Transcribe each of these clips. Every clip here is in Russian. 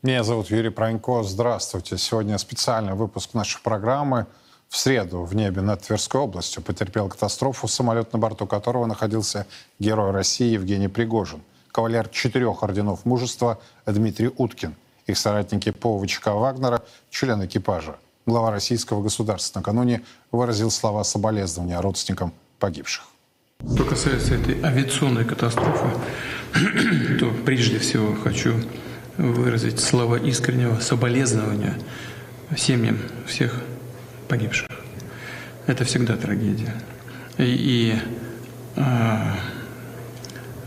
Меня зовут Юрий Пронько. Здравствуйте. Сегодня специальный выпуск нашей программы. В среду в небе над Тверской областью потерпел катастрофу самолет, на борту которого находился герой России Евгений Пригожин, кавалер четырех орденов мужества Дмитрий Уткин. Их соратники по ВЧК Вагнера, член экипажа. Глава российского государства накануне выразил слова соболезнования родственникам погибших. Что касается этой авиационной катастрофы, то прежде всего хочу выразить слова искреннего соболезнования семьям всех погибших. Это всегда трагедия. И, и э,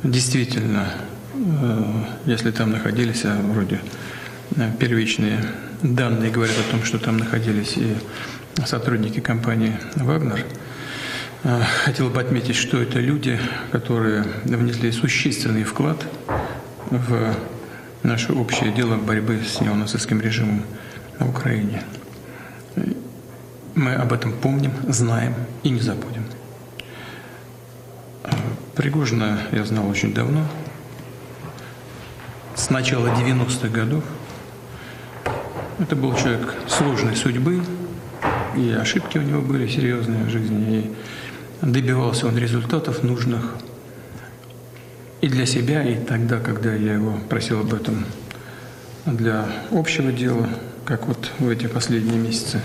действительно, э, если там находились, а вроде э, первичные данные говорят о том, что там находились и сотрудники компании «Вагнер», э, Хотел бы отметить, что это люди, которые внесли существенный вклад в наше общее дело борьбы с неонацистским режимом на Украине. Мы об этом помним, знаем и не забудем. Пригожина я знал очень давно, с начала 90-х годов. Это был человек сложной судьбы, и ошибки у него были серьезные в жизни, и добивался он результатов нужных – и для себя, и тогда, когда я его просил об этом для общего дела, как вот в эти последние месяцы.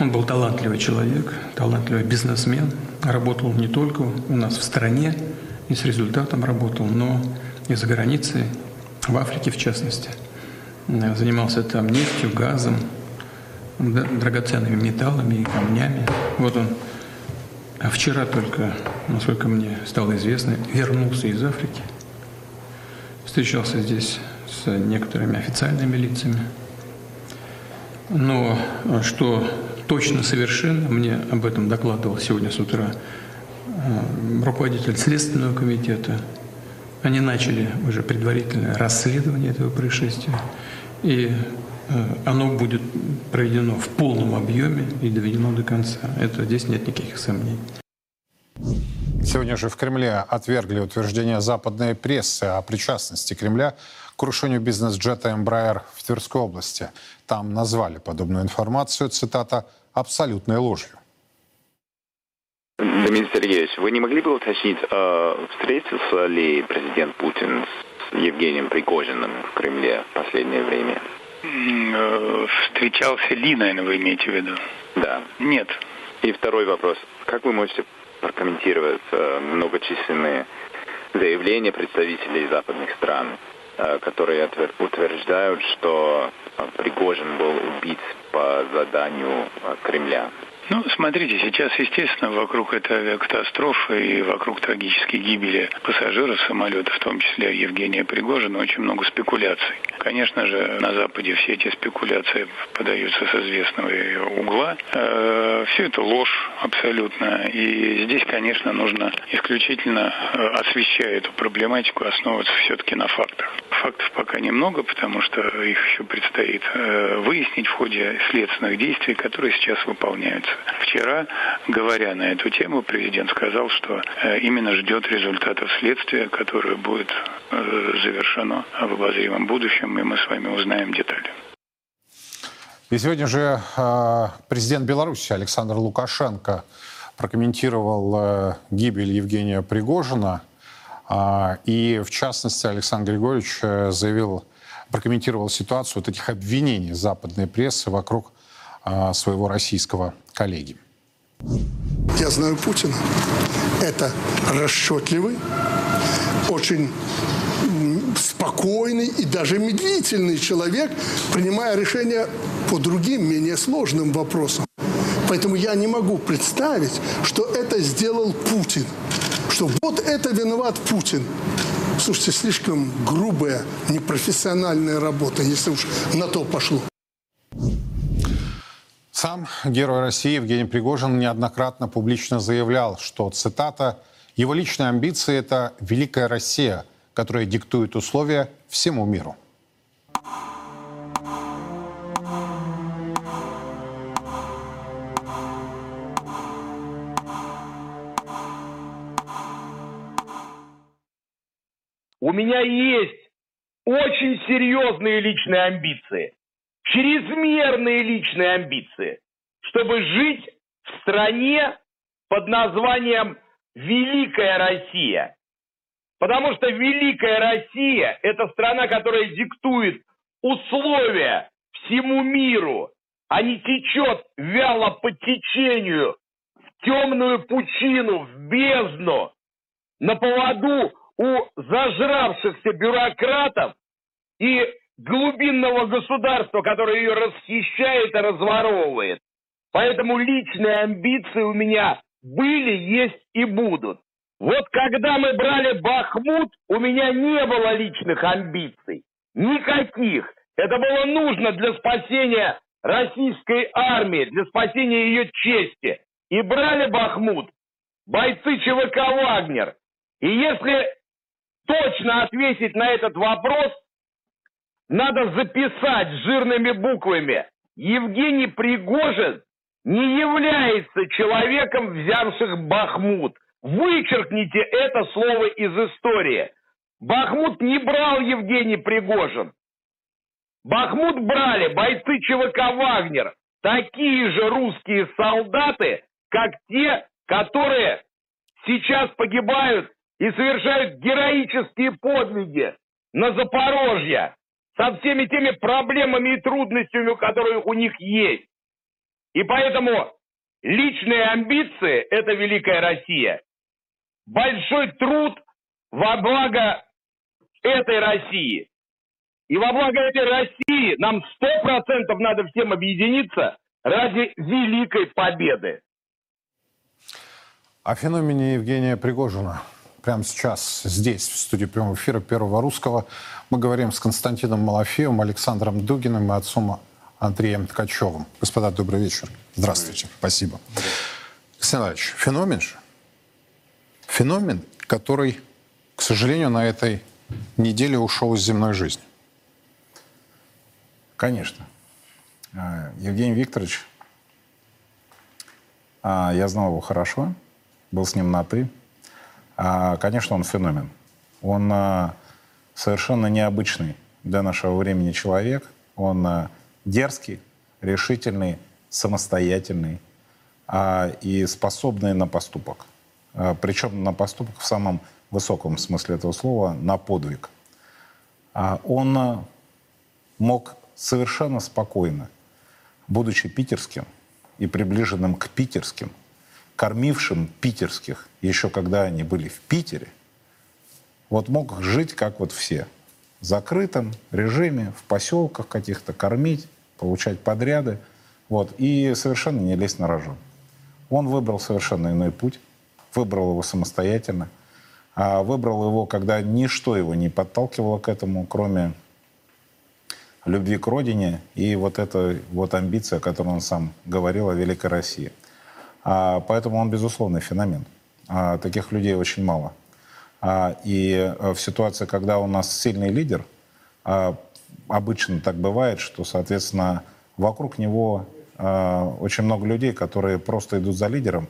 Он был талантливый человек, талантливый бизнесмен, работал не только у нас в стране и с результатом работал, но и за границей, в Африке в частности. Занимался там нефтью, газом, драгоценными металлами и камнями. Вот он а вчера только, насколько мне стало известно, вернулся из Африки. Встречался здесь с некоторыми официальными лицами. Но а, что точно совершенно, мне об этом докладывал сегодня с утра а, руководитель Следственного комитета. Они начали уже предварительное расследование этого происшествия. И оно будет проведено в полном объеме и доведено до конца. Это здесь нет никаких сомнений. Сегодня же в Кремле отвергли утверждение западной прессы о причастности Кремля к крушению бизнес-джета «Эмбраер» в Тверской области. Там назвали подобную информацию, цитата, «абсолютной ложью». Дмитрий Сергеевич, вы не могли бы уточнить, э, встретился ли президент Путин с Евгением Пригожиным в Кремле в последнее время? Э, встречался ли, наверное, вы имеете в виду? Да. Нет. И второй вопрос. Как вы можете прокомментировать э, многочисленные заявления представителей западных стран, э, которые утверждают, что Пригожин был убит по заданию Кремля? Ну, смотрите, сейчас, естественно, вокруг этой авиакатастрофы и вокруг трагической гибели пассажиров самолета, в том числе Евгения Пригожина, очень много спекуляций. Конечно же, на Западе все эти спекуляции подаются с известного угла. Э, все это ложь абсолютно. И здесь, конечно, нужно исключительно, э, освещая эту проблематику, основываться все-таки на фактах. Фактов пока немного, потому что их еще предстоит э, выяснить в ходе следственных действий, которые сейчас выполняются. Вчера, говоря на эту тему, президент сказал, что э, именно ждет результатов следствия, которое будет э, завершено в обозримом будущем, и мы с вами узнаем детали. И сегодня же э, президент Беларуси Александр Лукашенко прокомментировал гибель Евгения Пригожина. Э, и, в частности, Александр Григорьевич заявил, прокомментировал ситуацию вот этих обвинений западной прессы вокруг своего российского коллеги. Я знаю Путина. Это расчетливый, очень спокойный и даже медлительный человек, принимая решения по другим, менее сложным вопросам. Поэтому я не могу представить, что это сделал Путин. Что вот это виноват Путин. Слушайте, слишком грубая, непрофессиональная работа, если уж на то пошло. Сам герой России Евгений Пригожин неоднократно публично заявлял, что, цитата, «его личные амбиции – это великая Россия, которая диктует условия всему миру». У меня есть очень серьезные личные амбиции, чрезмерные личные амбиции, чтобы жить в стране под названием Великая Россия. Потому что Великая Россия – это страна, которая диктует условия всему миру, а не течет вяло по течению в темную пучину, в бездну, на поводу у зажравшихся бюрократов и глубинного государства, которое ее расхищает и разворовывает. Поэтому личные амбиции у меня были, есть и будут. Вот когда мы брали Бахмут, у меня не было личных амбиций. Никаких. Это было нужно для спасения российской армии, для спасения ее чести. И брали Бахмут бойцы ЧВК «Вагнер». И если точно ответить на этот вопрос, надо записать жирными буквами. Евгений Пригожин не является человеком, взявших Бахмут. Вычеркните это слово из истории. Бахмут не брал Евгений Пригожин. Бахмут брали бойцы ЧВК «Вагнер», такие же русские солдаты, как те, которые сейчас погибают и совершают героические подвиги на Запорожье со всеми теми проблемами и трудностями, которые у них есть. И поэтому личные амбиции – это великая Россия. Большой труд во благо этой России. И во благо этой России нам сто процентов надо всем объединиться ради великой победы. О феномене Евгения Пригожина прямо сейчас здесь, в студии прямого эфира Первого Русского, мы говорим с Константином Малафеевым, Александром Дугиным и отцом Андреем Ткачевым. Господа, добрый вечер. Здравствуйте. Спасибо. Александр Иванович, феномен же. Феномен, который, к сожалению, на этой неделе ушел из земной жизни. Конечно. А, Евгений Викторович, а, я знал его хорошо, был с ним на «ты». А, конечно, он феномен. Он совершенно необычный для нашего времени человек. Он дерзкий, решительный, самостоятельный и способный на поступок. Причем на поступок в самом высоком смысле этого слова, на подвиг. Он мог совершенно спокойно, будучи питерским и приближенным к питерским, кормившим питерских, еще когда они были в Питере, вот мог жить как вот все. В закрытом режиме, в поселках каких-то кормить, получать подряды, вот, и совершенно не лезть на рожон. Он выбрал совершенно иной путь, выбрал его самостоятельно, а выбрал его, когда ничто его не подталкивало к этому, кроме любви к родине и вот эта вот амбиция, о которой он сам говорил о Великой России. А, поэтому он, безусловно, феномен. А, таких людей очень мало. А, и э, в ситуации, когда у нас сильный лидер, обычно так бывает, что, соответственно, вокруг него очень много людей, которые просто идут за лидером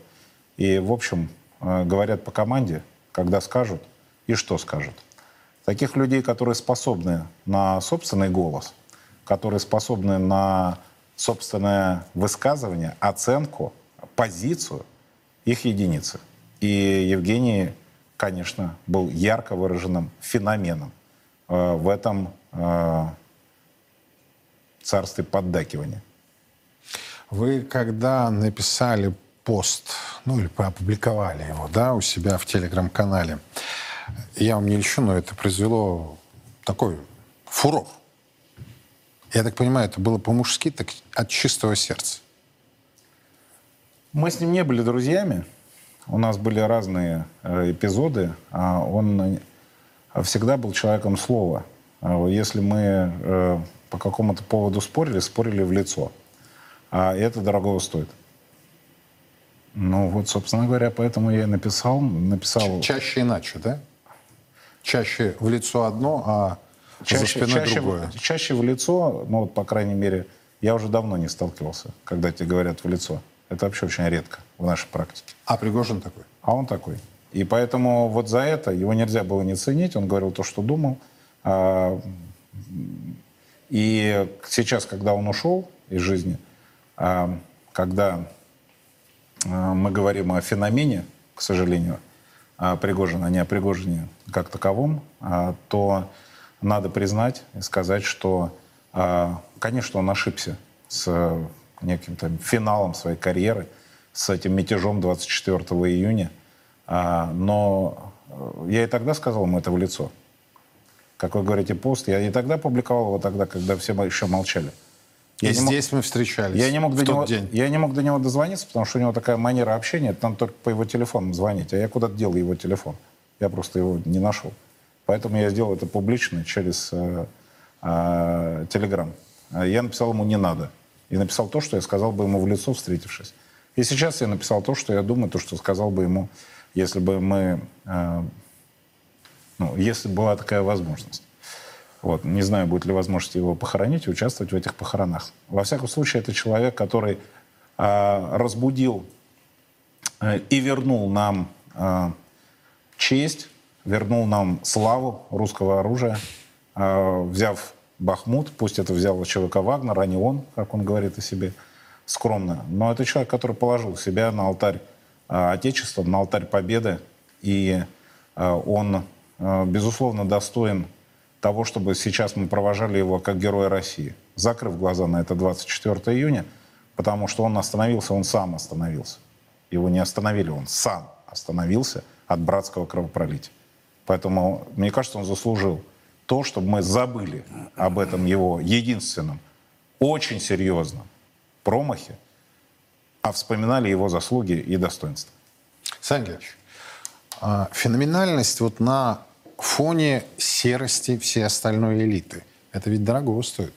и, в общем, говорят по команде, когда скажут и что скажут. Таких людей, которые способны на собственный голос – которые способны на собственное высказывание, оценку, позицию, их единицы. И Евгений, конечно, был ярко выраженным феноменом э, в этом э, царстве поддакивания. Вы когда написали пост, ну или опубликовали его, да, у себя в телеграм-канале, я вам не льщу, но это произвело такой фурор я так понимаю, это было по-мужски, так от чистого сердца. Мы с ним не были друзьями. У нас были разные э, эпизоды. А он всегда был человеком слова. А если мы э, по какому-то поводу спорили, спорили в лицо. А это дорогого стоит. Ну вот, собственно говоря, поэтому я и написал. написал... Чаще иначе, да? Чаще в лицо одно, а чаще, за спиной чаще, другое. Чаще в лицо, ну вот, по крайней мере, я уже давно не сталкивался, когда тебе говорят в лицо. Это вообще очень редко в нашей практике. А Пригожин такой? А он такой. И поэтому вот за это его нельзя было не ценить. Он говорил то, что думал. А И сейчас, когда он ушел из жизни, а, когда а, мы говорим о феномене, к сожалению, Пригожина, а не о Пригожине как таковом, то надо признать и сказать, что, конечно, он ошибся с неким там финалом своей карьеры, с этим мятежом 24 июня. Но я и тогда сказал ему это в лицо. Как вы говорите, пост, я и тогда публиковал его тогда, когда все еще молчали. Я и здесь мог, мы встречались я не мог до него, день. Я не мог до него дозвониться, потому что у него такая манера общения, там только по его телефону звонить. А я куда-то дел его телефон. Я просто его не нашел. Поэтому я сделал это публично через э, э, Телеграм. Я написал ему «не надо». И написал то, что я сказал бы ему в лицо, встретившись. И сейчас я написал то, что я думаю, то, что сказал бы ему, если бы мы... Э, ну, если была такая возможность. Вот. Не знаю, будет ли возможность его похоронить и участвовать в этих похоронах. Во всяком случае, это человек, который э, разбудил э, и вернул нам э, честь, вернул нам славу русского оружия, э, взяв Бахмут, пусть это взял ЧВК «Вагнер», а не он, как он говорит о себе, скромно. Но это человек, который положил себя на алтарь э, Отечества, на алтарь Победы, и э, он, э, безусловно, достоин того, чтобы сейчас мы провожали его как героя России, закрыв глаза на это 24 июня, потому что он остановился, он сам остановился. Его не остановили, он сам остановился от братского кровопролития. Поэтому, мне кажется, он заслужил то, чтобы мы забыли об этом его единственном, очень серьезном промахе, а вспоминали его заслуги и достоинства. Сангелевич, а феноменальность вот на фоне серости всей остальной элиты. Это ведь дорого стоит.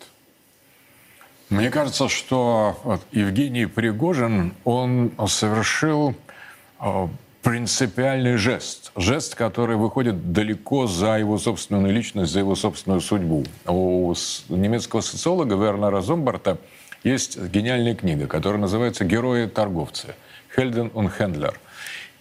Мне кажется, что вот Евгений Пригожин, он совершил э, принципиальный жест. Жест, который выходит далеко за его собственную личность, за его собственную судьбу. У немецкого социолога Вернера Зомбарта есть гениальная книга, которая называется «Герои-торговцы» «Хельден und Хендлер».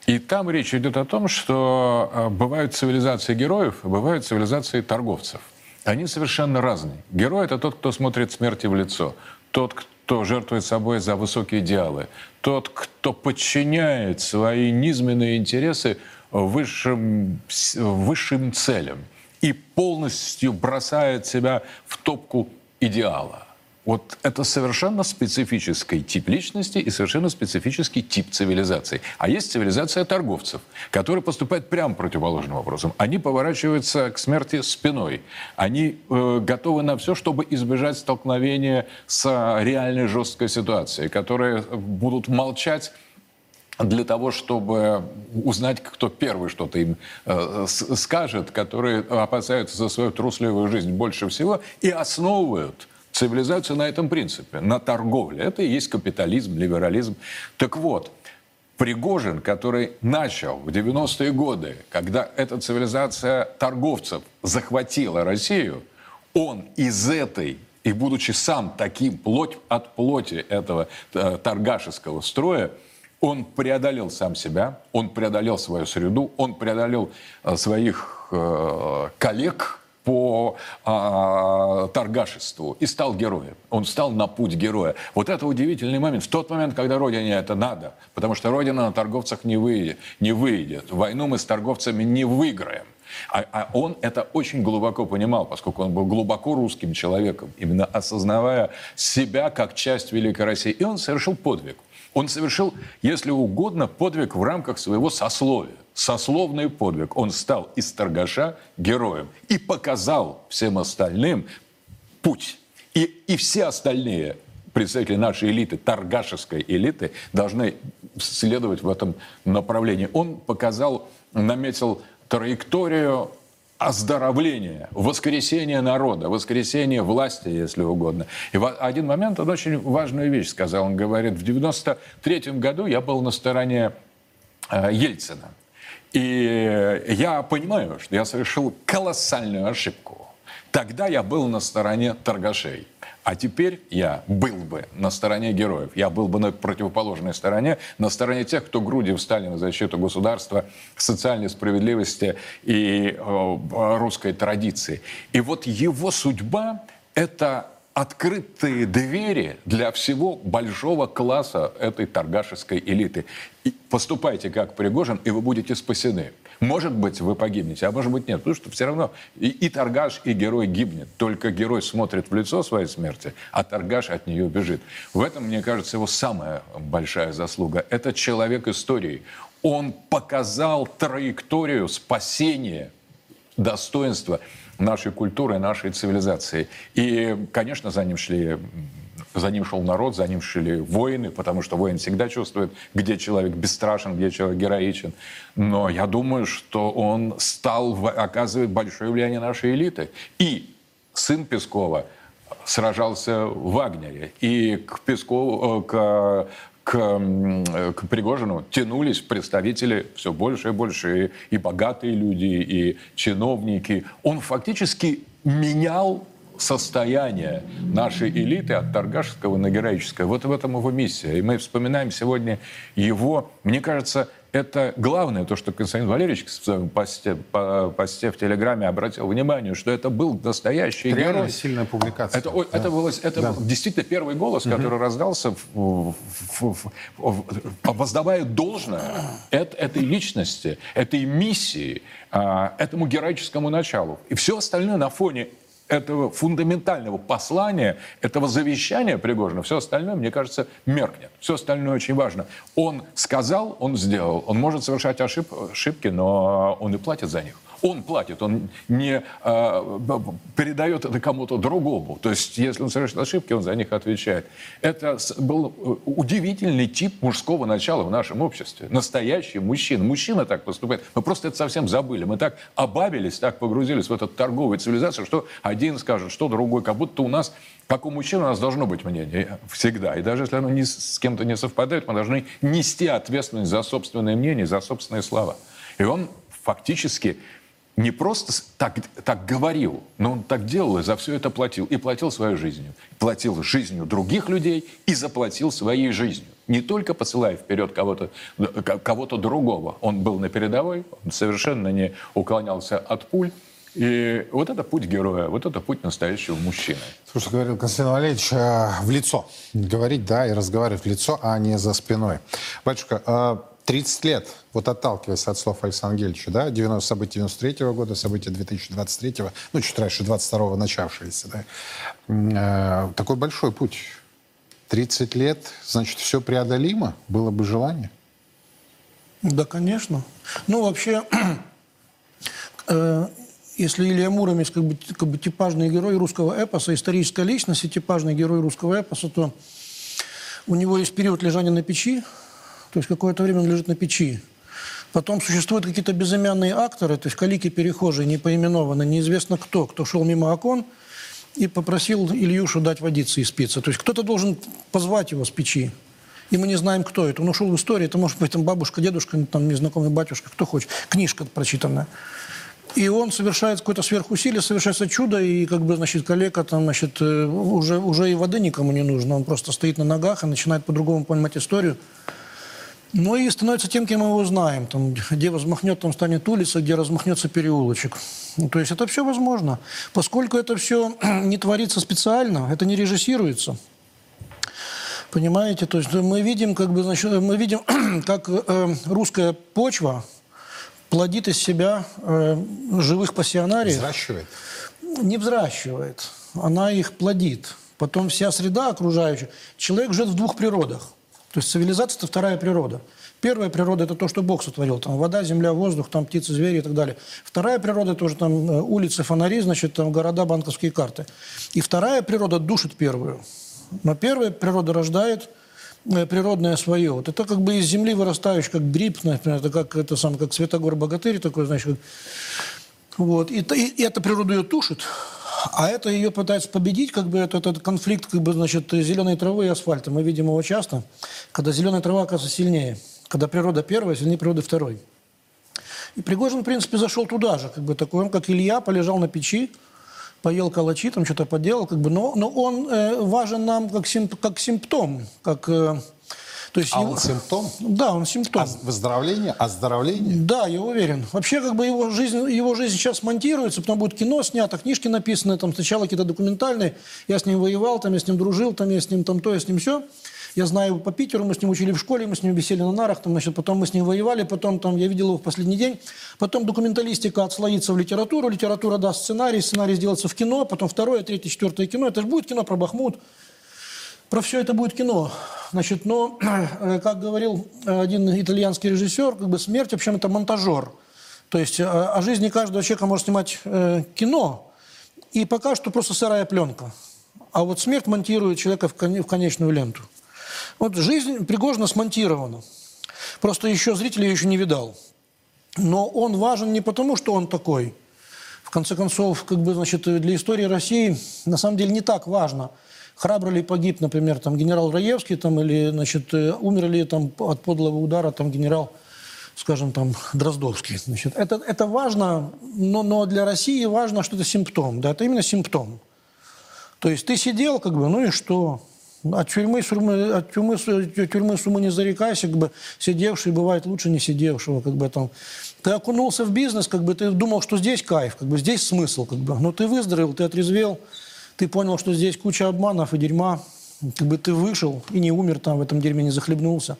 И там речь идет о том, что э, бывают цивилизации героев, бывают цивилизации торговцев. Они совершенно разные. Герой — это тот, кто смотрит смерти в лицо, тот, кто жертвует собой за высокие идеалы, тот, кто подчиняет свои низменные интересы высшим, высшим целям и полностью бросает себя в топку идеала. Вот это совершенно специфический тип личности и совершенно специфический тип цивилизации. А есть цивилизация торговцев, которые поступают прямо противоположным образом. Они поворачиваются к смерти спиной. Они э, готовы на все, чтобы избежать столкновения с реальной жесткой ситуацией, которые будут молчать для того, чтобы узнать, кто первый что-то им э, скажет, которые опасаются за свою трусливую жизнь больше всего и основывают цивилизацию на этом принципе, на торговле. Это и есть капитализм, либерализм. Так вот, Пригожин, который начал в 90-е годы, когда эта цивилизация торговцев захватила Россию, он из этой, и будучи сам таким плоть от плоти этого э, торгашеского строя, он преодолел сам себя, он преодолел свою среду, он преодолел э, своих э, коллег, по а, торгашеству и стал героем. Он стал на путь героя. Вот это удивительный момент. В тот момент, когда Родине это надо, потому что Родина на торговцах не выйдет. Не выйдет. Войну мы с торговцами не выиграем. А, а он это очень глубоко понимал, поскольку он был глубоко русским человеком, именно осознавая себя как часть Великой России. И он совершил подвиг. Он совершил, если угодно, подвиг в рамках своего сословия сословный подвиг. Он стал из торгаша героем и показал всем остальным путь. И, и все остальные представители нашей элиты, торгашеской элиты, должны следовать в этом направлении. Он показал, наметил траекторию оздоровления, воскресения народа, воскресения власти, если угодно. И в один момент он очень важную вещь сказал. Он говорит, в 93 году я был на стороне э, Ельцина. И я понимаю, что я совершил колоссальную ошибку. Тогда я был на стороне торгашей. А теперь я был бы на стороне героев. Я был бы на противоположной стороне, на стороне тех, кто грудью встали на защиту государства, социальной справедливости и э, русской традиции. И вот его судьба это открытые двери для всего большого класса этой торгашеской элиты. И поступайте как Пригожин, и вы будете спасены. Может быть, вы погибнете, а может быть, нет. Потому что все равно и, и торгаш, и герой гибнет. Только герой смотрит в лицо своей смерти, а торгаш от нее бежит. В этом, мне кажется, его самая большая заслуга. Это человек истории. Он показал траекторию спасения, достоинства нашей культуры, нашей цивилизации. И, конечно, за ним шли за ним шел народ, за ним шли воины, потому что воин всегда чувствует, где человек бесстрашен, где человек героичен. Но я думаю, что он стал оказывать большое влияние нашей элиты. И сын Пескова сражался в Вагнере. И к Пескову, э, к к, к Пригожину тянулись представители все больше и больше, и, и богатые люди, и чиновники. Он фактически менял состояние нашей элиты от торгашеского на героическое. Вот в этом его миссия. И мы вспоминаем сегодня его, мне кажется, это главное, то, что Константин Валерьевич в своем посте, по, посте в Телеграме обратил внимание, что это был настоящий Реально герой. сильная публикация. Это, да. это, было, это да. был действительно первый голос, угу. который раздался, в, в, в, в, воздавая должное это, этой личности, этой миссии, а, этому героическому началу. И все остальное на фоне этого фундаментального послания, этого завещания Пригожина, все остальное, мне кажется, меркнет. Все остальное очень важно. Он сказал, он сделал. Он может совершать ошиб, ошибки, но он и платит за них он платит, он не э, передает это кому-то другому. То есть, если он совершит ошибки, он за них отвечает. Это был э, удивительный тип мужского начала в нашем обществе. Настоящий мужчина. Мужчина так поступает. Мы просто это совсем забыли. Мы так обабились, так погрузились в эту торговую цивилизацию, что один скажет, что другой. Как будто у нас как у мужчин у нас должно быть мнение всегда. И даже если оно не, с кем-то не совпадает, мы должны нести ответственность за собственное мнение, за собственные слова. И он фактически не просто так, так говорил, но он так делал и за все это платил. И платил своей жизнью. Платил жизнью других людей и заплатил своей жизнью. Не только посылая вперед кого-то кого другого. Он был на передовой, он совершенно не уклонялся от пуль. И вот это путь героя, вот это путь настоящего мужчины. Слушай, говорил Константин Валерьевич, э, в лицо. Говорить, да, и разговаривать в лицо, а не за спиной. Батюшка, э, 30 лет, вот отталкиваясь от слов Александра Гельевича, да, 90, события 93 -го года, события 2023, -го, ну, чуть раньше, 22-го начавшиеся, да, э, такой большой путь. 30 лет, значит, все преодолимо, было бы желание? Да, конечно. Ну, вообще, э, если Илья Муромец как бы, как бы типажный герой русского эпоса, историческая личность и типажный герой русского эпоса, то у него есть период лежания на печи, то есть какое-то время он лежит на печи. Потом существуют какие-то безымянные акторы, то есть калики-перехожие, не поименованы, неизвестно кто, кто шел мимо окон и попросил Ильюшу дать водицы из пиццы. То есть кто-то должен позвать его с печи. И мы не знаем, кто это. Он ушел в историю, это может быть там бабушка, дедушка, там незнакомый батюшка, кто хочет. Книжка прочитанная. И он совершает какое-то сверхусилие, совершается чудо, и как бы, значит, коллега там, значит, э, уже, уже и воды никому не нужно. Он просто стоит на ногах и начинает по-другому понимать историю. Ну и становится тем, кем мы его знаем. Там, где возмахнет, там станет улица, где размахнется переулочек. Ну, то есть это все возможно. Поскольку это все не творится специально, это не режиссируется. Понимаете? То есть мы видим, как бы, значит, мы видим, как э, русская почва плодит из себя э, живых пассионариев. Взращивает? Не взращивает. Она их плодит. Потом вся среда окружающая. Человек живет в двух природах – то есть цивилизация – это вторая природа. Первая природа – это то, что Бог сотворил. Там вода, земля, воздух, там птицы, звери и так далее. Вторая природа – это уже там э, улицы, фонари, значит, там города, банковские карты. И вторая природа душит первую. Но первая природа рождает э, природное свое. Вот это как бы из земли вырастающий, как гриб, например, это как, это сам, как Светогор Богатырь такой, значит. Вот. И, и, и эта природа ее тушит, а это ее пытается победить, как бы этот, этот конфликт, как бы, значит, зеленой травы и асфальта. Мы видим его часто, когда зеленая трава оказывается сильнее. Когда природа первая, сильнее природы второй. И Пригожин, в принципе, зашел туда же, как бы такой, он, как Илья, полежал на печи, поел калачи, там что-то поделал, как бы, но, но он э, важен нам как, симп, как симптом, как... Э, То есть а его... он симптом? Да, он симптом. А выздоровление, оздоровление? Да, я уверен. Вообще, как бы его жизнь, его жизнь сейчас монтируется, потом будет кино снято, книжки написаны, там сначала какие-то документальные. Я с ним воевал, там я с ним дружил, там я с ним там то, я с ним все. Я знаю его по Питеру, мы с ним учили в школе, мы с ним висели на нарах, там, значит, потом мы с ним воевали, потом там, я видел его в последний день. Потом документалистика отслоится в литературу, литература даст сценарий, сценарий сделается в кино, потом второе, третье, четвертое кино. Это же будет кино про Бахмут, про все это будет кино. Значит, но, как говорил один итальянский режиссер, как бы смерть, в общем, это монтажер. То есть о жизни каждого человека может снимать э, кино, и пока что просто сырая пленка. А вот смерть монтирует человека в конечную ленту. Вот жизнь Пригожина смонтирована. Просто еще зритель ее еще не видал. Но он важен не потому, что он такой. В конце концов, как бы, значит, для истории России на самом деле не так важно, храбро ли погиб, например, там, генерал Раевский, там, или значит, э, умер ли там, от подлого удара там, генерал скажем, там, Дроздовский. Значит, это, это важно, но, но для России важно, что это симптом. Да, это именно симптом. То есть ты сидел, как бы, ну и что? От тюрьмы, сурмы, от тюрьмы, тюрьмы суммы не зарекайся, как бы сидевший бывает лучше не сидевшего, как бы там. Ты окунулся в бизнес, как бы ты думал, что здесь кайф, как бы здесь смысл, как бы. Но ты выздоровел, ты отрезвел, ты понял, что здесь куча обманов и дерьма, как бы ты вышел и не умер там в этом дерьме, не захлебнулся.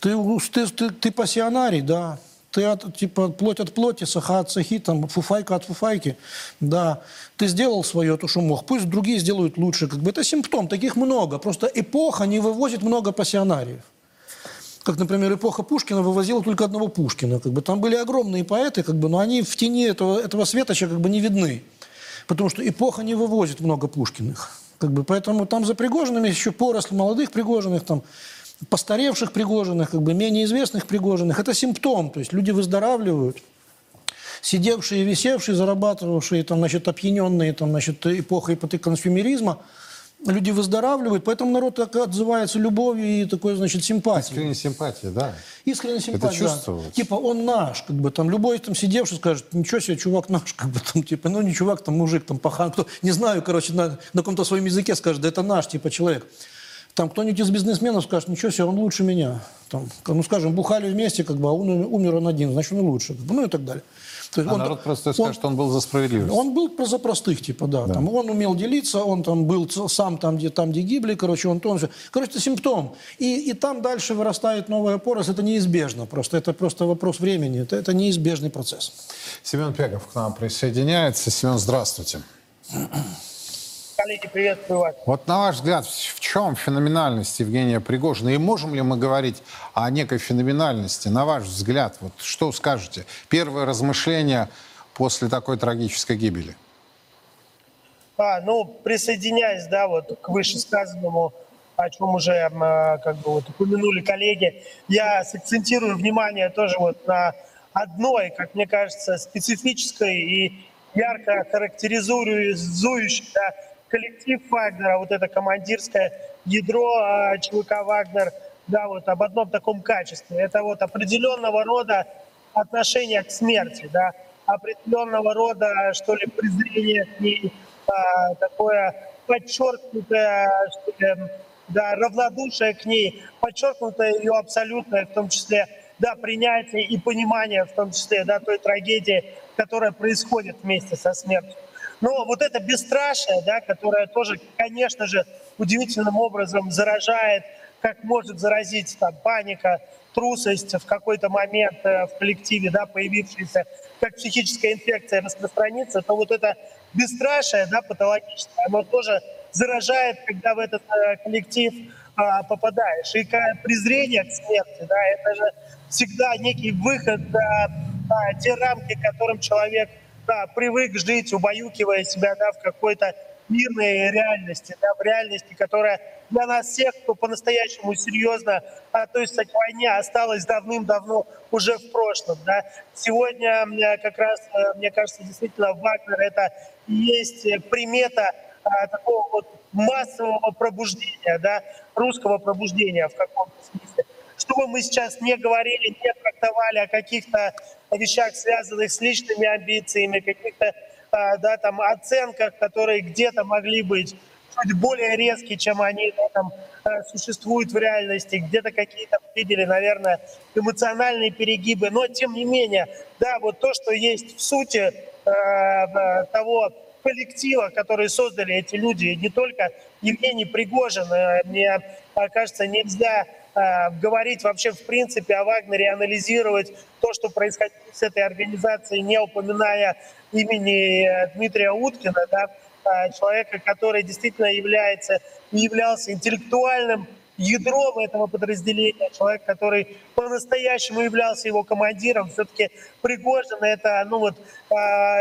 Ты, ты, ты, ты пассионарий, да, ты от, типа плоть от плоти, саха от сахи, там, фуфайка от фуфайки. Да, ты сделал свое, то, что мог. Пусть другие сделают лучше. Как бы это симптом, таких много. Просто эпоха не вывозит много пассионариев. Как, например, эпоха Пушкина вывозила только одного Пушкина. Как бы, там были огромные поэты, как бы, но они в тени этого, этого светоча как бы не видны. Потому что эпоха не вывозит много Пушкиных. Как бы, поэтому там за Пригожиными еще поросль молодых Пригожиных, там, постаревших Пригожиных, как бы менее известных Пригожиных. Это симптом, то есть люди выздоравливают. Сидевшие, висевшие, зарабатывавшие, там, значит, опьяненные там, значит, эпохой консюмеризма, люди выздоравливают, поэтому народ так отзывается любовью и такой, значит, симпатией. Искренняя симпатия, да. Искренняя симпатия. Это чувствуется. Да. Типа он наш, как бы там любой там сидевший скажет, ничего себе, чувак наш, как бы там, типа, ну не чувак, там мужик, там пахан, кто, не знаю, короче, на, на каком-то своем языке скажет, да это наш, типа, человек. Там кто-нибудь из бизнесменов скажет, ничего себе, он лучше меня. Там, ну, скажем, бухали вместе, как бы, а он умер он один, значит, он лучше. Как бы, ну и так далее. То есть а он, народ просто он, скажет, что он был за справедливость. Он был за простых, типа, да. да. Там, он умел делиться, он там был сам там, где, там, где гибли, короче, он то, он все. Короче, это симптом. И, и там дальше вырастает новая поросль, это неизбежно просто. Это просто вопрос времени, это, это неизбежный процесс. Семен Пегов к нам присоединяется. Семен, здравствуйте коллеги, приветствую вас. Вот на ваш взгляд, в чем феноменальность Евгения Пригожина? И можем ли мы говорить о некой феноменальности? На ваш взгляд, вот что скажете? Первое размышление после такой трагической гибели. А, ну, присоединяясь, да, вот к вышесказанному, о чем уже а, как бы вот упомянули коллеги, я сакцентирую внимание тоже вот на одной, как мне кажется, специфической и ярко характеризующей да, коллектив Вагнера, вот это командирское ядро а, ЧВК Вагнер, да, вот об одном таком качестве. Это вот определенного рода отношение к смерти, да, определенного рода, что ли, презрение к ней, а, такое подчеркнутое, что ли, да, равнодушие к ней, подчеркнутое ее абсолютное, в том числе, да, принятие и понимание, в том числе, да, той трагедии, которая происходит вместе со смертью. Но вот это бесстрашие, да, которое тоже, конечно же, удивительным образом заражает, как может заразить там, паника, трусость в какой-то момент э, в коллективе, да, появившаяся, как психическая инфекция распространится, то вот это бесстрашие, да, патологическое, оно тоже заражает, когда в этот э, коллектив а, попадаешь. И презрение к смерти, да, это же всегда некий выход за а, те рамки, которым человек да, привык жить, убаюкивая себя да, в какой-то мирной реальности, да, в реальности, которая для нас всех, кто по-настоящему серьезно относится к войне, осталась давным-давно уже в прошлом. Да. Сегодня как раз, э, мне кажется, действительно Вагнер это есть примета а, такого вот массового пробуждения, да, русского пробуждения в каком-то смысле. Что бы мы сейчас не говорили, не трактовали о каких-то вещах, связанных с личными амбициями, каких-то а, да, там, оценках, которые где-то могли быть чуть более резкие, чем они да, там, существуют в реальности. Где-то какие-то видели, наверное, эмоциональные перегибы. Но, тем не менее, да, вот то, что есть в сути э, того коллектива, который создали эти люди, не только Евгений Пригожин. Мне кажется, нельзя Э, говорить вообще в принципе о Вагнере, анализировать то, что происходит с этой организацией, не упоминая имени э, Дмитрия Уткина, да, э, человека, который действительно является являлся интеллектуальным ядром этого подразделения, человек, который по-настоящему являлся его командиром. Все-таки Пригожин это, ну вот,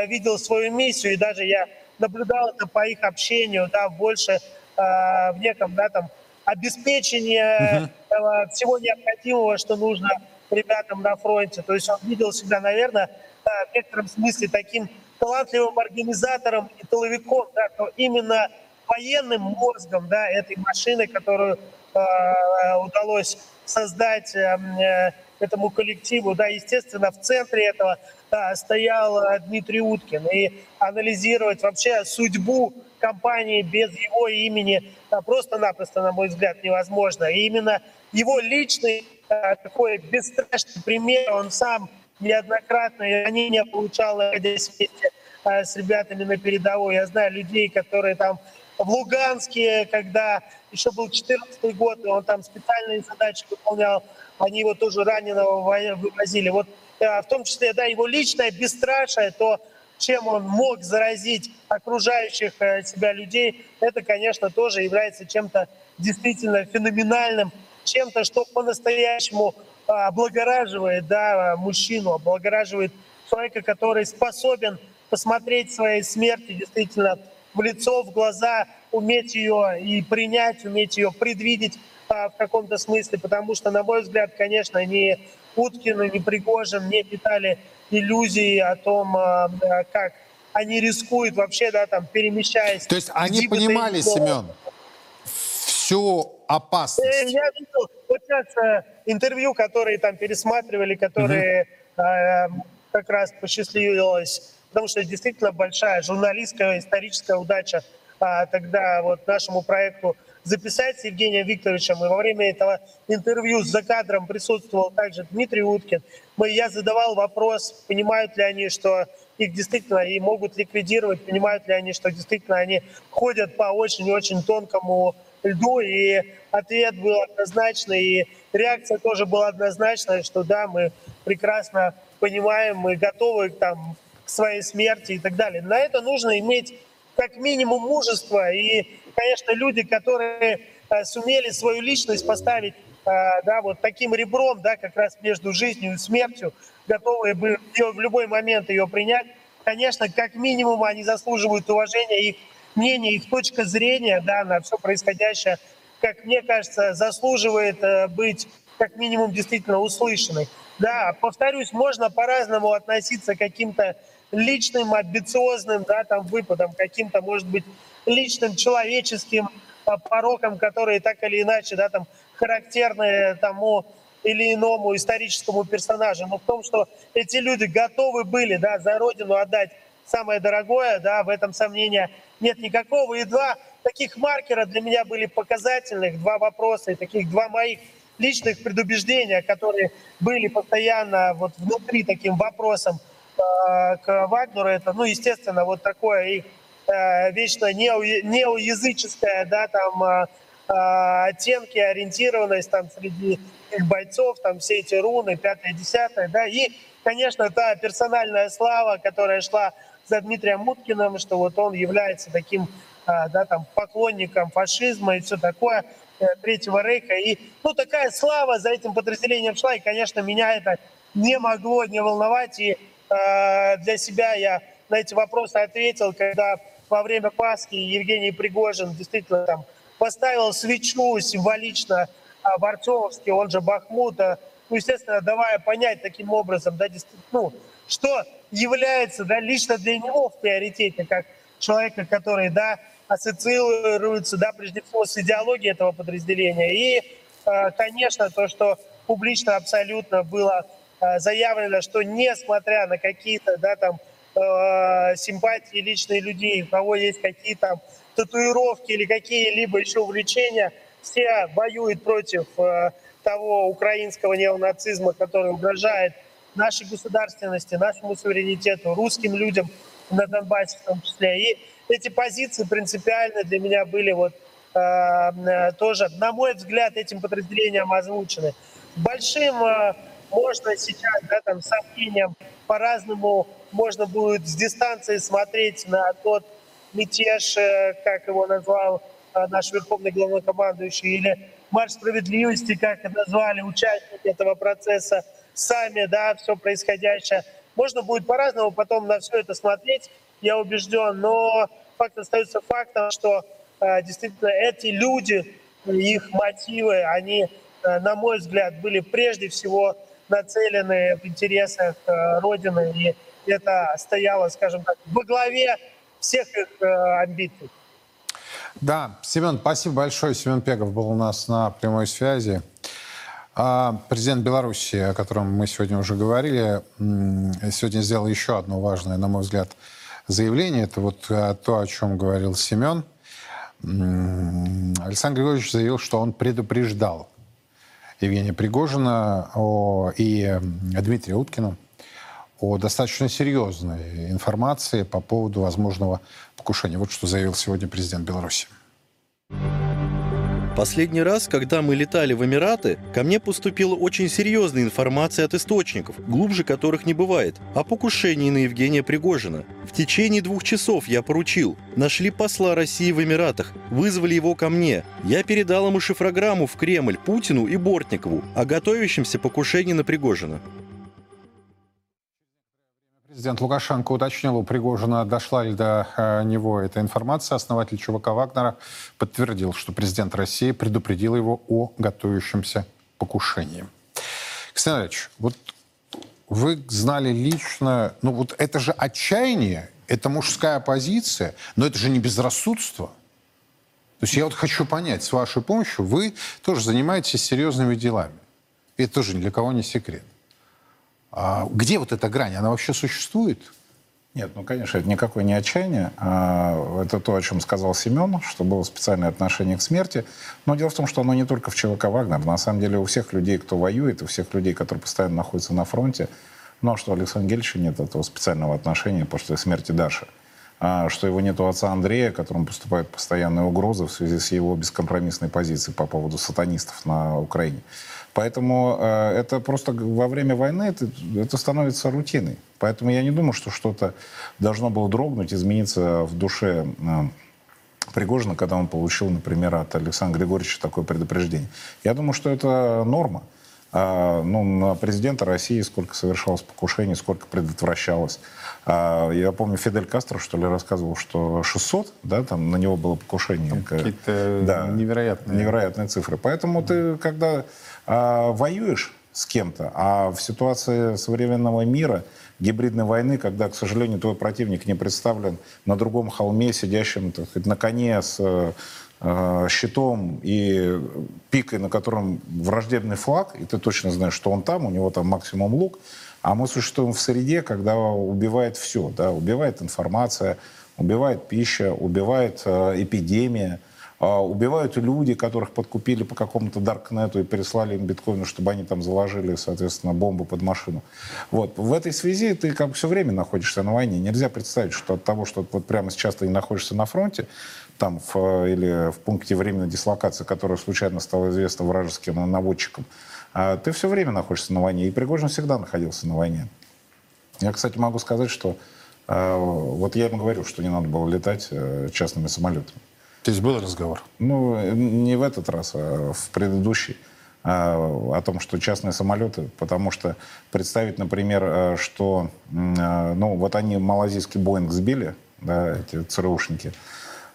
видел свою миссию, и даже я наблюдал это по их общению, да, больше в неком, да, там, обеспечение угу. всего необходимого, что нужно ребятам на фронте. То есть он видел себя, наверное, в некотором смысле таким талантливым организатором и тыловиком, да, то именно военным мозгом да, этой машины, которую э, удалось создать эм, э, этому коллективу. Да, естественно, в центре этого да, стоял э, Дмитрий Уткин. И анализировать вообще судьбу компании без его имени просто-напросто, на мой взгляд, невозможно. И именно его личный э, такой бесстрашный пример, он сам неоднократно ранения получал, э, с ребятами на передовой. Я знаю людей, которые там в Луганске, когда еще был 14 год, и он там специальные задачи выполнял, они его тоже раненого вывозили. Вот э, в том числе, да, его личное бесстрашие, то, чем он мог заразить окружающих э, себя людей, это, конечно, тоже является чем-то действительно феноменальным, чем-то, что по-настоящему а, облагораживает да, мужчину, облагораживает человека, который способен посмотреть своей смерти действительно в лицо, в глаза, уметь ее и принять, уметь ее предвидеть а, в каком-то смысле, потому что, на мой взгляд, конечно, ни Уткин, ни Пригожин не питали иллюзии о том, а, как они рискуют вообще, да, там, перемещаясь. То есть они понимали, Семен, всю опасность? Э, я видел вот сейчас э, интервью, которые там пересматривали, которые угу. э, как раз посчастливилось, потому что действительно большая журналистская, историческая удача а, тогда вот нашему проекту записать с Евгением Викторовичем. И во время этого интервью за кадром присутствовал также Дмитрий Уткин. Мы, я задавал вопрос, понимают ли они, что их действительно и могут ликвидировать, понимают ли они, что действительно они ходят по очень-очень тонкому льду. И ответ был однозначный, и реакция тоже была однозначная, что да, мы прекрасно понимаем, мы готовы там, к своей смерти и так далее. На это нужно иметь как минимум мужество и конечно, люди, которые э, сумели свою личность поставить э, да, вот таким ребром, да, как раз между жизнью и смертью, готовые бы в любой момент ее принять, конечно, как минимум они заслуживают уважения, их мнение, их точка зрения да, на все происходящее, как мне кажется, заслуживает э, быть как минимум действительно услышанной. Да, повторюсь, можно по-разному относиться к каким-то личным, амбициозным да, там, выпадам, каким-то, может быть, личным человеческим а, порокам, которые так или иначе да, там, характерны тому или иному историческому персонажу, но в том, что эти люди готовы были да, за родину отдать самое дорогое, да, в этом сомнения нет никакого. И два таких маркера для меня были показательных, два вопроса, и таких два моих личных предубеждения, которые были постоянно вот внутри таким вопросом э, к Вагнеру. Это, ну, естественно, вот такое их Э, вечно неоязыческая, да, там э, э, оттенки, ориентированность там среди их бойцов, там все эти руны, пятое, десятое, да, и, конечно, та персональная слава, которая шла за Дмитрием Муткиным, что вот он является таким, да, там, поклонником фашизма и все такое, Третьего Рейха. И, ну, такая слава за этим подразделением шла, и, конечно, меня это не могло не волновать, и э, для себя я на эти вопросы ответил, когда во время Пасхи Евгений Пригожин действительно там поставил свечу символично а, в Артемовске, он же Бахмута, ну, естественно, давая понять таким образом, да, ну, что является, да, лично для него в приоритете, как человека, который, да, ассоциируется, да, прежде всего с идеологией этого подразделения. И, а, конечно, то, что публично абсолютно было а, заявлено, что несмотря на какие-то, да, там, э, симпатии личные людей, у кого есть какие-то татуировки или какие-либо еще увлечения, все воюют против э, того украинского неонацизма, который угрожает нашей государственности, нашему суверенитету, русским людям на Донбассе в том числе. И эти позиции принципиально для меня были вот э, э тоже, на мой взгляд, этим подразделением озвучены. Большим э, можно сейчас, да, там, сомнением по-разному можно будет с дистанции смотреть на тот мятеж, э, как его назвал э, наш верховный главнокомандующий, или марш справедливости, как назвали участники этого процесса, сами, да, все происходящее. Можно будет по-разному потом на все это смотреть, я убежден, но факт остается фактом, что э, действительно эти люди, их мотивы, они, на мой взгляд, были прежде всего нацелены в интересах Родины, и это стояло, скажем так, во главе всех их э, амбиций. Да, Семен, спасибо большое. Семен Пегов был у нас на прямой связи. А президент Беларуси, о котором мы сегодня уже говорили, сегодня сделал еще одно важное, на мой взгляд, заявление. Это вот э, то, о чем говорил Семен. Александр Григорьевич заявил, что он предупреждал Евгения Пригожина и Дмитрия Уткина о достаточно серьезной информации по поводу возможного покушения. Вот что заявил сегодня президент Беларуси. Последний раз, когда мы летали в Эмираты, ко мне поступила очень серьезная информация от источников, глубже которых не бывает, о покушении на Евгения Пригожина. В течение двух часов я поручил. Нашли посла России в Эмиратах, вызвали его ко мне. Я передал ему шифрограмму в Кремль Путину и Бортникову о готовящемся покушении на Пригожина. Президент Лукашенко уточнил, у Пригожина дошла ли до э, него эта информация. Основатель ЧВК Вагнера подтвердил, что президент России предупредил его о готовящемся покушении. Ксения Ильич, вот вы знали лично, ну вот это же отчаяние, это мужская позиция, но это же не безрассудство. То есть я вот хочу понять, с вашей помощью вы тоже занимаетесь серьезными делами. И это тоже ни для кого не секрет. А где вот эта грань? Она вообще существует? Нет, ну, конечно, это никакое не отчаяние. А это то, о чем сказал Семен, что было специальное отношение к смерти. Но дело в том, что оно не только в ЧВК «Вагнер». На самом деле у всех людей, кто воюет, у всех людей, которые постоянно находятся на фронте, ну, а что у Александра Гельевича нет этого специального отношения после смерти Даши. А что его нет у отца Андрея, которому поступают постоянные угрозы в связи с его бескомпромиссной позицией по поводу сатанистов на Украине. Поэтому э, это просто во время войны это, это становится рутиной. Поэтому я не думаю, что что-то должно было дрогнуть, измениться в душе э, Пригожина, когда он получил, например, от Александра Григорьевича такое предупреждение. Я думаю, что это норма. А, ну, на президента России сколько совершалось покушений, сколько предотвращалось. А, я помню, Фидель Кастро, что ли, рассказывал, что 600, да, там на него было покушение. Какие-то да, невероятные. невероятные цифры. Поэтому ты, когда а, воюешь с кем-то, а в ситуации современного мира, гибридной войны, когда, к сожалению, твой противник не представлен на другом холме, сидящем так сказать, на коне с э, щитом и пикой, на котором враждебный флаг, и ты точно знаешь, что он там, у него там максимум лук, а мы существуем в среде, когда убивает все, да, убивает информация, убивает пища, убивает э, эпидемия, убивают люди, которых подкупили по какому-то даркнету и переслали им биткоину, чтобы они там заложили, соответственно, бомбу под машину. Вот. В этой связи ты как бы все время находишься на войне. Нельзя представить, что от того, что вот прямо сейчас ты не находишься на фронте, там в, или в пункте временной дислокации, которая случайно стала известна вражеским наводчикам, а ты все время находишься на войне. И Пригожин всегда находился на войне. Я, кстати, могу сказать, что э, вот я ему говорю, что не надо было летать э, частными самолетами. То есть был разговор? Ну, не в этот раз, а в предыдущий а, о том, что частные самолеты, потому что представить, например, э, что, э, ну, вот они малазийский Боинг сбили, да, эти ЦРУшники,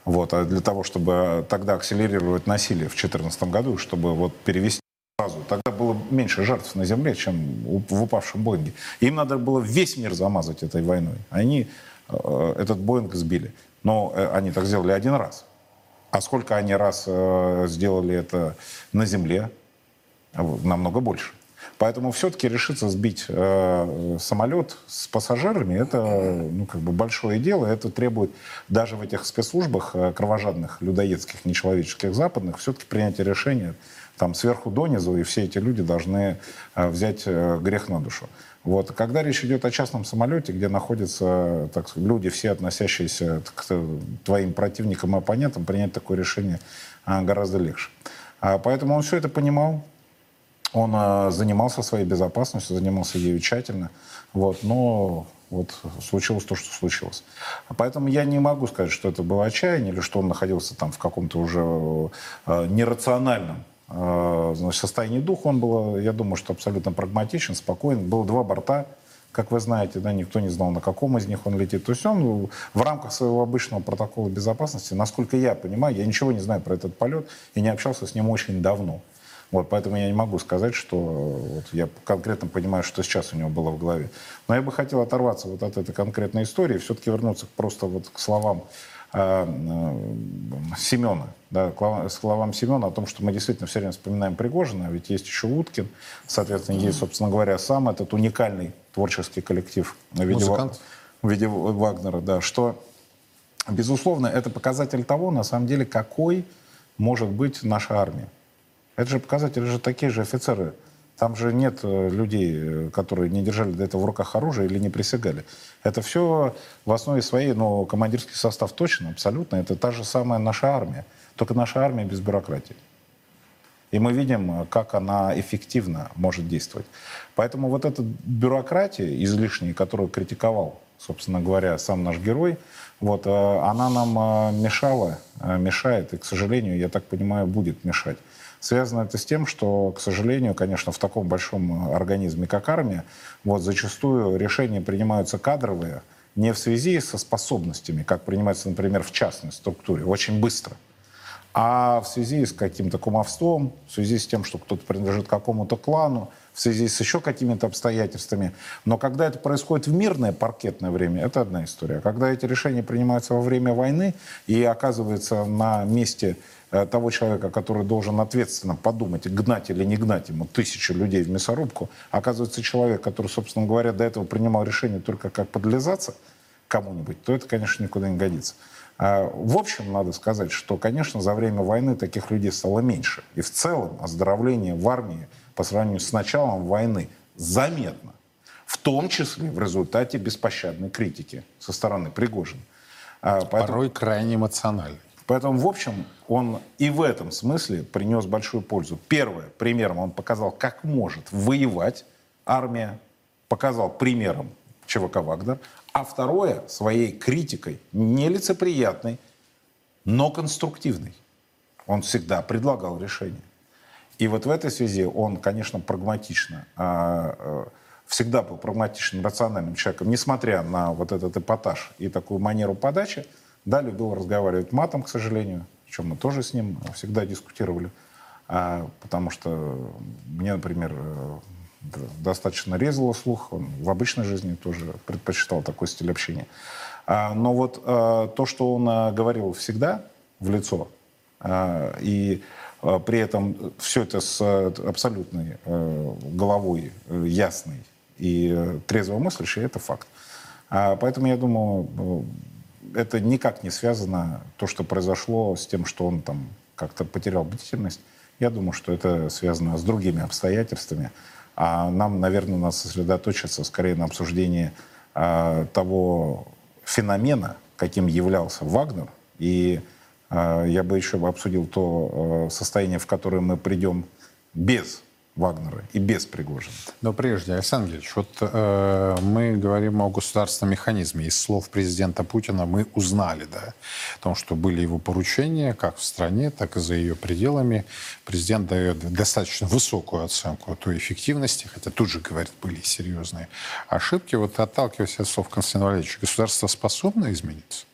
вот, а для того, чтобы тогда акселерировать насилие в 2014 году, чтобы вот перевести сразу, тогда было меньше жертв на земле, чем в упавшем Боинге. Им надо было весь мир замазать этой войной. Они э, этот Боинг сбили. Но они так сделали один раз. А сколько они раз э, сделали это на Земле? Намного больше. Поэтому все-таки решиться сбить э, самолет с пассажирами это ну, как бы большое дело. Это требует даже в этих спецслужбах э, кровожадных, людоедских, нечеловеческих западных все-таки принятие решения там сверху донизу, и все эти люди должны э, взять э, грех на душу. Вот. Когда речь идет о частном самолете, где находятся так, люди, все относящиеся к твоим противникам и оппонентам, принять такое решение а, гораздо легче. А, поэтому он все это понимал, он а, занимался своей безопасностью, занимался ею тщательно. Вот, но вот случилось то, что случилось. Поэтому я не могу сказать, что это было отчаяние или что он находился там в каком-то уже нерациональном значит, состоянии духа. Он был, я думаю, что абсолютно прагматичен, спокоен. Было два борта, как вы знаете, да, никто не знал, на каком из них он летит. То есть он в рамках своего обычного протокола безопасности, насколько я понимаю, я ничего не знаю про этот полет и не общался с ним очень давно. Вот, поэтому я не могу сказать, что вот, я конкретно понимаю, что сейчас у него было в голове. Но я бы хотел оторваться вот от этой конкретной истории, все-таки вернуться просто вот к словам Семена, да, словам Семена о том, что мы действительно все время вспоминаем Пригожина, ведь есть еще Уткин, соответственно, есть, собственно говоря, сам этот уникальный творческий коллектив в виде, в виде Вагнера, да, что, безусловно, это показатель того, на самом деле, какой может быть наша армия. Это же показатели же такие же офицеры. Там же нет э, людей, э, которые не держали до этого в руках оружие или не присягали. Это все в основе своей, но командирский состав точно, абсолютно. Это та же самая наша армия. Только наша армия без бюрократии. И мы видим, э, как она эффективно может действовать. Поэтому вот эта бюрократия излишняя, которую критиковал, собственно говоря, сам наш герой, вот, она нам мешала, мешает, и, к сожалению, я так понимаю, будет мешать. Связано это с тем, что, к сожалению, конечно, в таком большом организме, как армия, вот зачастую решения принимаются кадровые не в связи со способностями, как принимается, например, в частной структуре, очень быстро, а в связи с каким-то кумовством, в связи с тем, что кто-то принадлежит какому-то клану, в связи с еще какими-то обстоятельствами. Но когда это происходит в мирное паркетное время, это одна история. Когда эти решения принимаются во время войны и оказывается на месте того человека, который должен ответственно подумать, гнать или не гнать ему тысячу людей в мясорубку, оказывается человек, который, собственно говоря, до этого принимал решение только как подлизаться кому-нибудь, то это, конечно, никуда не годится. А, в общем, надо сказать, что, конечно, за время войны таких людей стало меньше. И в целом оздоровление в армии по сравнению с началом войны заметно. В том числе в результате беспощадной критики со стороны Пригожина. А, поэтому... Порой крайне эмоциональной. Поэтому, в общем, он и в этом смысле принес большую пользу. Первое, примером он показал, как может воевать армия, показал примером ЧВК «Вагнер», а второе, своей критикой, нелицеприятной, но конструктивной. Он всегда предлагал решение. И вот в этой связи он, конечно, прагматично, а, а, всегда был прагматичным, рациональным человеком, несмотря на вот этот эпатаж и такую манеру подачи, да, любил разговаривать матом, к сожалению, о чем мы тоже с ним всегда дискутировали, а, потому что мне, например, э, достаточно резало слух, он в обычной жизни тоже предпочитал такой стиль общения. А, но вот а, то, что он а, говорил всегда в лицо, а, и при этом все это с абсолютной головой ясной и трезво мыслящей, это факт. Поэтому я думаю, это никак не связано, то, что произошло с тем, что он там как-то потерял бдительность. Я думаю, что это связано с другими обстоятельствами. А нам, наверное, надо сосредоточиться скорее на обсуждении а, того феномена, каким являлся Вагнер. И а, я бы еще обсудил то а, состояние, в которое мы придем без Вагнера и без Пригожина. Но прежде, Александр Ильич, вот э, мы говорим о государственном механизме. Из слов президента Путина мы узнали, да, о том, что были его поручения как в стране, так и за ее пределами. Президент дает достаточно высокую оценку той эффективности, хотя тут же, говорит, были серьезные ошибки. Вот отталкиваясь от слов Константина Валерьевича, государство способно измениться?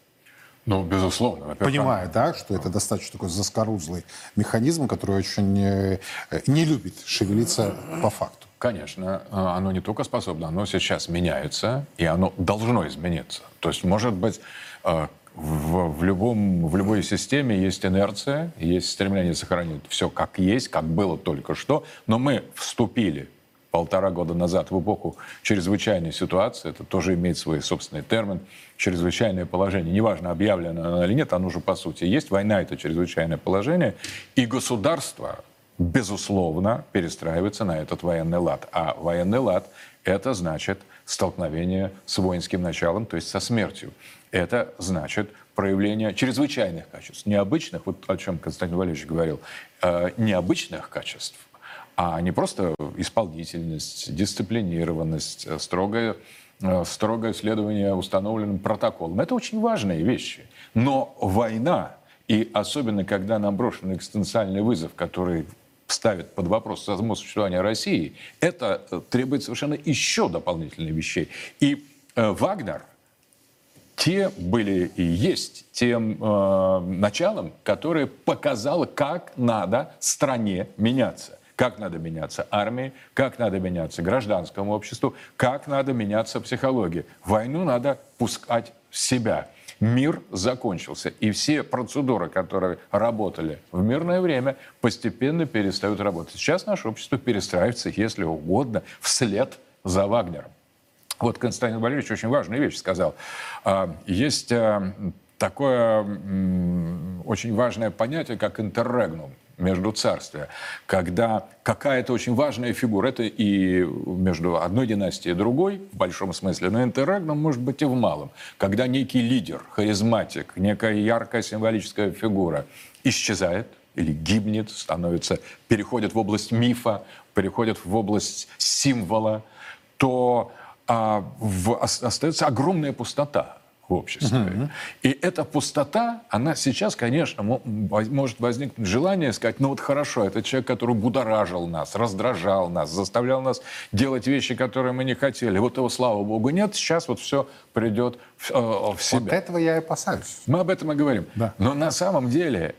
Ну, безусловно. Понимаю, да, что это достаточно такой заскорузлый механизм, который очень не, э, не любит шевелиться по факту. Конечно, э, оно не только способно, оно сейчас меняется, и оно должно измениться. То есть, может быть, э, в, в, любом, в любой системе есть инерция, есть стремление сохранить все как есть, как было только что, но мы вступили полтора года назад в эпоху чрезвычайной ситуации, это тоже имеет свой собственный термин, чрезвычайное положение, неважно, объявлено оно или нет, оно же по сути есть, война это чрезвычайное положение, и государство, безусловно, перестраивается на этот военный лад. А военный лад – это значит столкновение с воинским началом, то есть со смертью. Это значит проявление чрезвычайных качеств, необычных, вот о чем Константин Валерьевич говорил, э, необычных качеств, а не просто исполнительность, дисциплинированность, э, строгое, э, строгое следование установленным протоколам. Это очень важные вещи. Но война, и особенно когда нам брошен экзистенциальный вызов, который ставит под вопрос само существование России, это э, требует совершенно еще дополнительных вещей. И Вагнер те были и есть тем э, началом, которое показало, как надо стране меняться. Как надо меняться армии, как надо меняться гражданскому обществу, как надо меняться психологии. Войну надо пускать в себя мир закончился. И все процедуры, которые работали в мирное время, постепенно перестают работать. Сейчас наше общество перестраивается, если угодно, вслед за Вагнером. Вот Константин Валерьевич очень важную вещь сказал. А, есть а, такое очень важное понятие, как интеррегнум между царствия, когда какая-то очень важная фигура, это и между одной династией и другой, в большом смысле, но интеррегном может быть и в малом, когда некий лидер, харизматик, некая яркая символическая фигура исчезает или гибнет, становится, переходит в область мифа, переходит в область символа, то а, в, остается огромная пустота в обществе. Угу. И эта пустота, она сейчас, конечно, может возникнуть желание сказать, ну вот хорошо, это человек, который будоражил нас, раздражал нас, заставлял нас делать вещи, которые мы не хотели. Вот его, слава богу, нет, сейчас вот все придет в, э, в себя. Вот этого я и опасаюсь. Мы об этом и говорим. Да. Но на самом деле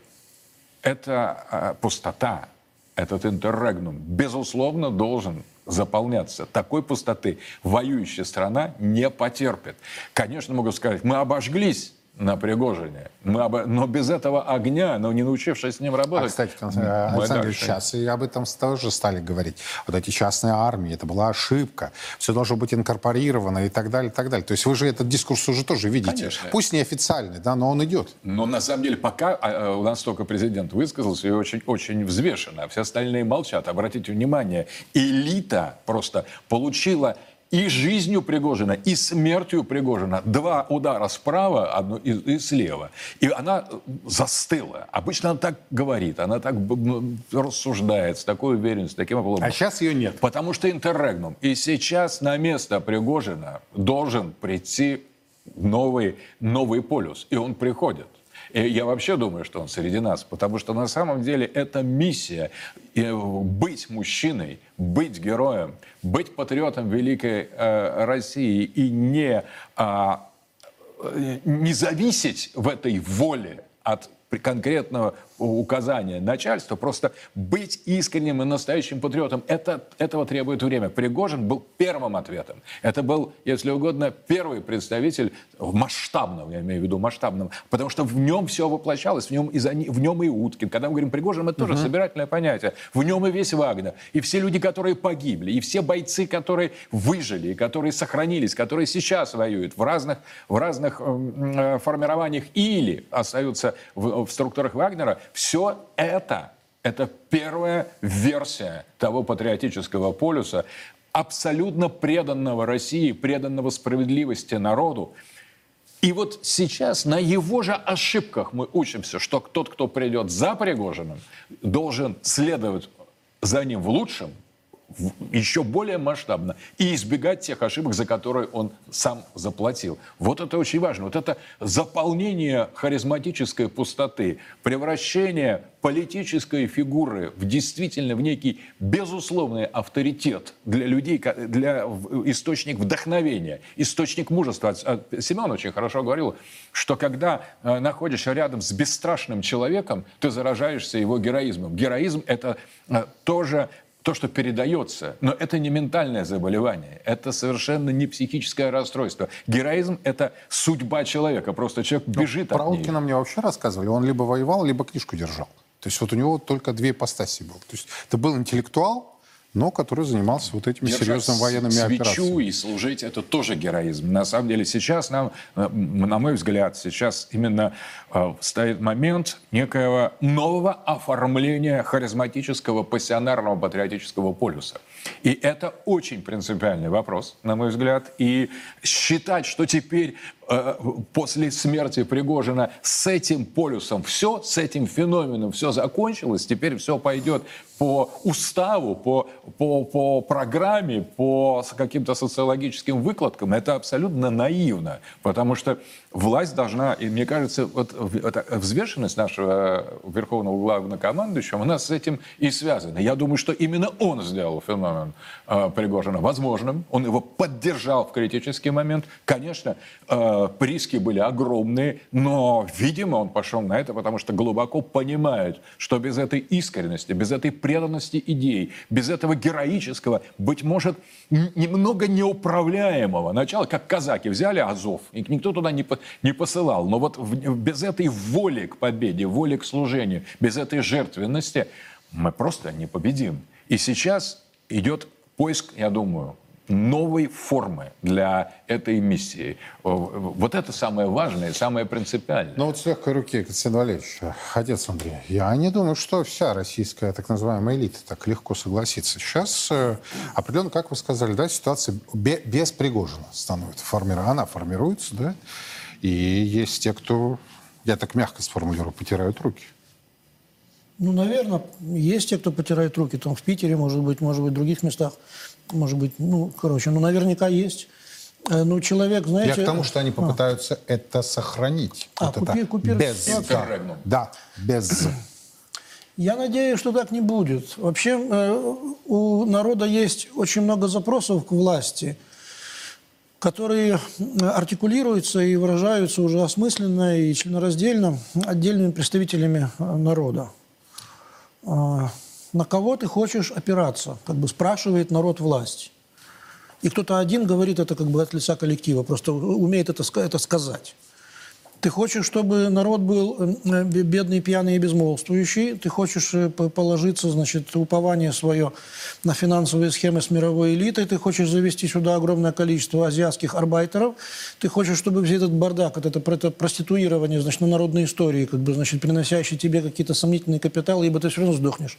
эта э, пустота, этот интеррегнум, безусловно, должен заполняться. Такой пустоты воюющая страна не потерпит. Конечно, могу сказать, мы обожглись на Пригожине. Мы об... Но без этого огня, но не научившись с ним работать... А, кстати, Александр, сейчас и об этом тоже стали говорить. Вот эти частные армии, это была ошибка. Все должно быть инкорпорировано и так далее, и так далее. То есть вы же этот дискурс уже тоже видите. Конечно. Пусть неофициальный, да, но он идет. Но на самом деле пока а, а, у нас только президент высказался и очень, очень взвешенно, а все остальные молчат. Обратите внимание, элита просто получила и жизнью Пригожина, и смертью Пригожина. Два удара справа, одно и, и слева. И она застыла. Обычно она так говорит, она так рассуждает с такой уверенностью, таким обломом. А сейчас ее нет. Потому что интеррегнум. И сейчас на место Пригожина должен прийти новый, новый полюс. И он приходит. И я вообще думаю, что он среди нас, потому что на самом деле это миссия быть мужчиной, быть героем, быть патриотом великой э, России и не, э, не зависеть в этой воле от конкретного указания начальства, просто быть искренним и настоящим патриотом, это, этого требует время. Пригожин был первым ответом. Это был, если угодно, первый представитель масштабного, я имею в виду масштабного, потому что в нем все воплощалось, в нем и, за, в нем и Уткин. Когда мы говорим Пригожин, это тоже угу. собирательное понятие. В нем и весь Вагнер, и все люди, которые погибли, и все бойцы, которые выжили, и которые сохранились, которые сейчас воюют в разных, в разных э, формированиях или остаются в, в структурах Вагнера, все это, это первая версия того патриотического полюса, абсолютно преданного России, преданного справедливости народу. И вот сейчас на его же ошибках мы учимся, что тот, кто придет за Пригожиным, должен следовать за ним в лучшем – еще более масштабно и избегать тех ошибок, за которые он сам заплатил. Вот это очень важно. Вот это заполнение харизматической пустоты, превращение политической фигуры в действительно в некий безусловный авторитет для людей, для источник вдохновения, источник мужества. А, Семен очень хорошо говорил, что когда э, находишься рядом с бесстрашным человеком, ты заражаешься его героизмом. Героизм – это э, тоже то, что передается, но это не ментальное заболевание, это совершенно не психическое расстройство. Героизм – это судьба человека, просто человек ну, бежит ну, от Про Уткина мне вообще рассказывали, он либо воевал, либо книжку держал. То есть вот у него только две ипостаси было. То есть это был интеллектуал, но который занимался вот этими Держать серьезными военными свечу операциями. и служить, это тоже героизм. На самом деле сейчас нам, э, на мой взгляд, сейчас именно э, стоит момент некоего нового оформления харизматического пассионарного патриотического полюса. И это очень принципиальный вопрос, на мой взгляд. И считать, что теперь после смерти Пригожина с этим полюсом все, с этим феноменом все закончилось, теперь все пойдет по уставу, по, по, по программе, по каким-то социологическим выкладкам, это абсолютно наивно. Потому что власть должна, и мне кажется, вот взвешенность нашего верховного главнокомандующего, она с этим и связана. Я думаю, что именно он сделал феномен э, Пригожина возможным. Он его поддержал в критический момент. Конечно, э, риски были огромные, но, видимо, он пошел на это, потому что глубоко понимает, что без этой искренности, без этой преданности идей, без этого героического, быть может, немного неуправляемого начала, как казаки взяли Азов, и никто туда не, не посылал, но вот без этой воли к победе, воли к служению, без этой жертвенности мы просто не победим. И сейчас идет поиск, я думаю, новой формы для этой миссии. Вот это самое важное, самое принципиальное. Ну вот с легкой руки, Константин Валерьевич, отец Андрей, я не думаю, что вся российская так называемая элита так легко согласится. Сейчас э, определенно, как вы сказали, да, ситуация без Пригожина становится, формируется, она формируется, да, и есть те, кто, я так мягко сформулирую, потирают руки. Ну, наверное, есть те, кто потирает руки. Там в Питере, может быть, может быть, в других местах. Может быть, ну, короче, ну, наверняка есть. Э, ну, человек, знаете... Я к тому, что они попытаются а. это сохранить. А, вот купи, это купи, без. Да, да, без. Я надеюсь, что так не будет. Вообще э, у народа есть очень много запросов к власти, которые артикулируются и выражаются уже осмысленно и членораздельно отдельными представителями э, народа. На кого ты хочешь опираться, как бы спрашивает народ власть. И кто-то один говорит это как бы от лица коллектива, просто умеет это, это сказать. Ты хочешь, чтобы народ был э, бедный, пьяный и безмолвствующий. Ты хочешь э, положиться, значит, упование свое на финансовые схемы с мировой элитой. Ты хочешь завести сюда огромное количество азиатских арбайтеров. Ты хочешь, чтобы весь этот бардак, это, это проституирование, значит, на народной истории, как бы, значит, приносящий тебе какие-то сомнительные капиталы, ибо ты все равно сдохнешь.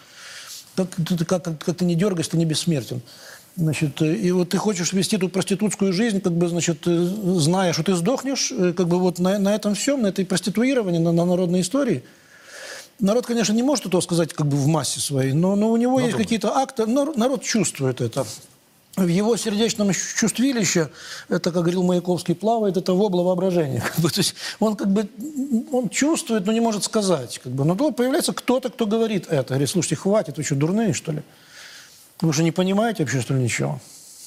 Как, как, как, как ты не дергаешь, ты не бессмертен. Значит, э, и вот ты хочешь вести эту проститутскую жизнь, как бы, значит, э, зная, что ты сдохнешь, э, как бы вот на, на этом всем, на этой проституировании, на, на народной истории. Народ, конечно, не может этого сказать как бы в массе своей, но, но у него но есть какие-то акты, народ чувствует это. В его сердечном чувствилище, это, как говорил Маяковский, плавает это вобла воображения. Как бы, то есть он как бы он чувствует, но не может сказать. Как бы. Но то появляется кто-то, кто говорит это. Говорит, слушайте, хватит, вы что, дурные, что ли? Вы же не понимаете вообще, что ли, ничего?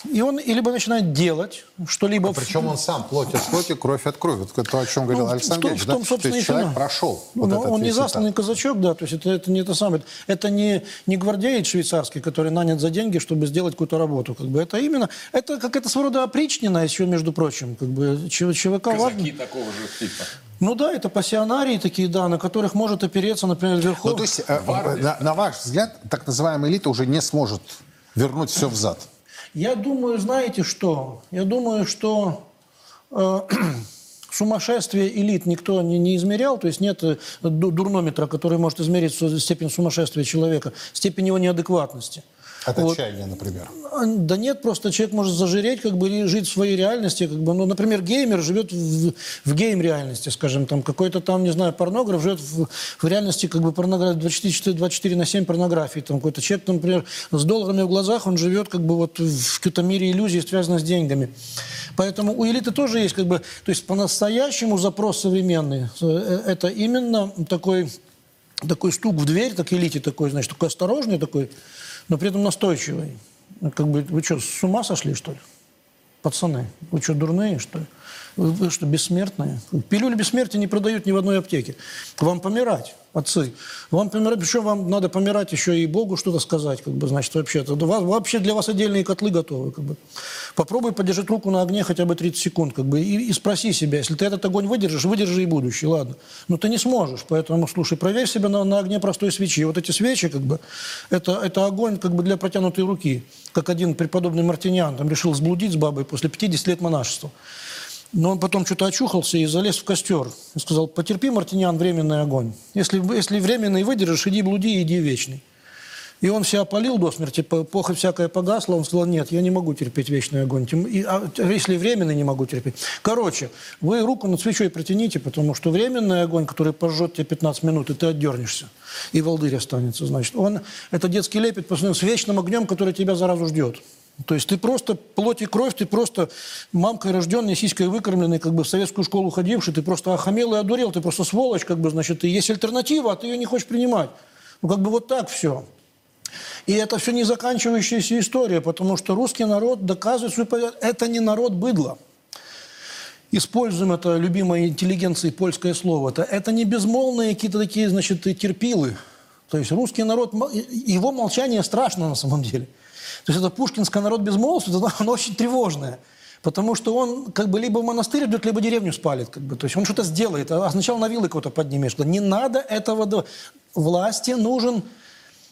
И он либо начинает делать что-либо... А причем он сам плоть от плоти, кровь от крови. Вот то, о чем говорил ну, Александр Ильич. Да? то есть человек прошел ну, вот Он не засланный казачок, да, то есть это, это не это самое. Это не, не гвардеец швейцарский, который нанят за деньги, чтобы сделать какую-то работу. Как бы. Это именно... Это какая-то своего рода опричнина еще, между прочим. Как бы, ЧВК Казаки такого же типа. Ну да, это пассионарии такие, да, на которых может опереться, например, Верхов. Ну, то есть, э, на, на ваш взгляд, так называемая элита уже не сможет вернуть все взад? Я думаю, знаете что? Я думаю, что э, сумасшествие элит никто не, не измерял, то есть нет э, дурнометра, который может измерить степень сумасшествия человека, степень его неадекватности. От отчаяния, вот. например. Да нет, просто человек может зажиреть, как бы жить в своей реальности. Как бы, ну, например, геймер живет в, в гейм-реальности, скажем, там какой-то там, не знаю, порнограф живет в, в реальности как бы порнографии 24, 24 на 7 порнографии. Там какой-то человек, например, с долларами в глазах, он живет как бы вот в каком-то мире иллюзий, связанных с деньгами. Поэтому у элиты тоже есть как бы, то есть по-настоящему запрос современный. Э, это именно такой, такой стук в дверь, так элите такой, значит, такой осторожный такой, но при этом настойчивый. Как бы, вы что, с ума сошли, что ли? Пацаны, вы что, дурные, что ли? Вы, вы что, бессмертные? Пилюли бессмертия не продают ни в одной аптеке. Вам помирать, отцы. Вам помирать, причем вам надо помирать еще и Богу что-то сказать, как бы, значит, вообще-то. Вообще для вас отдельные котлы готовы, как бы. Попробуй подержать руку на огне хотя бы 30 секунд, как бы, и, и спроси себя, если ты этот огонь выдержишь, выдержи и будущий, ладно. Но ты не сможешь, поэтому, слушай, проверь себя на, на огне простой свечи. Вот эти свечи, как бы, это, это огонь, как бы, для протянутой руки. Как один преподобный Мартиниан там решил сблудить с бабой после 50 лет монашества. Но он потом что-то очухался и залез в костер. И сказал, потерпи, Мартиниан, временный огонь. Если, если временный выдержишь, иди блуди, иди вечный. И он себя опалил до смерти, похоть всякая погасла. Он сказал, нет, я не могу терпеть вечный огонь. И, а, если временный, не могу терпеть. Короче, вы руку над свечой протяните, потому что временный огонь, который пожжет тебе 15 минут, и ты отдернешься. И волдырь останется, значит. Он, это детский лепет по с вечным огнем, который тебя заразу ждет. То есть ты просто плоть и кровь, ты просто мамкой рожденный, сиськой выкормленный, как бы в советскую школу ходивший, ты просто охамел и одурел, ты просто сволочь, как бы, значит, и есть альтернатива, а ты ее не хочешь принимать. Ну, как бы вот так все. И это все не заканчивающаяся история, потому что русский народ доказывает свою Это не народ быдла. Используем это любимой интеллигенции польское слово. Это, это не безмолвные какие-то такие, значит, терпилы. То есть русский народ, его молчание страшно на самом деле. То есть это пушкинское народ безмолвства, оно очень тревожное. Потому что он как бы либо в монастырь идет, либо деревню спалит. Как бы. То есть он что-то сделает, а сначала на вилы кого-то поднимешь. Не надо этого... Власти нужен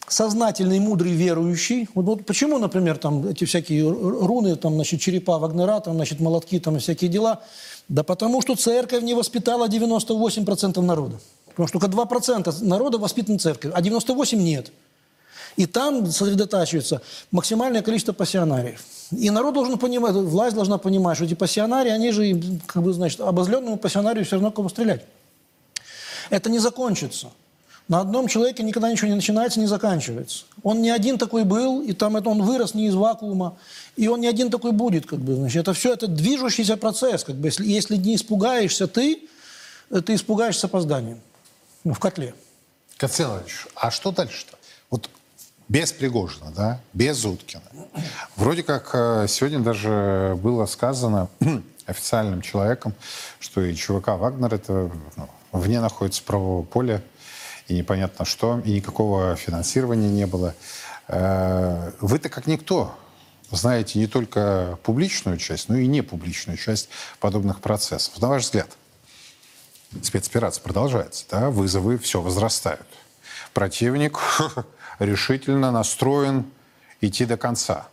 сознательный, мудрый, верующий. Вот, вот почему, например, там эти всякие руны, там, значит, черепа Вагнера, там, значит, молотки, там, всякие дела? Да потому что церковь не воспитала 98% народа. Потому что только 2% народа воспитан церковь, а 98% нет. И там сосредотачивается максимальное количество пассионариев. И народ должен понимать, власть должна понимать, что эти пассионарии, они же, как бы, значит, обозленному пассионарию все равно кому стрелять. Это не закончится. На одном человеке никогда ничего не начинается, не заканчивается. Он не один такой был, и там это он вырос не из вакуума, и он не один такой будет, как бы, значит, это все это движущийся процесс, как бы, если, если не испугаешься ты, ты испугаешься опозданием ну, в котле. Константин а что дальше-то? Вот без Пригожина, да, без Уткина. Вроде как э, сегодня даже было сказано официальным человеком, что и ЧВК «Вагнер» это ну, вне находится правового поля, и непонятно что, и никакого финансирования не было. Э, вы-то как никто знаете не только публичную часть, но и непубличную часть подобных процессов. На ваш взгляд, спецоперация продолжается, да, вызовы все возрастают. Противник решительно настроен идти до конца.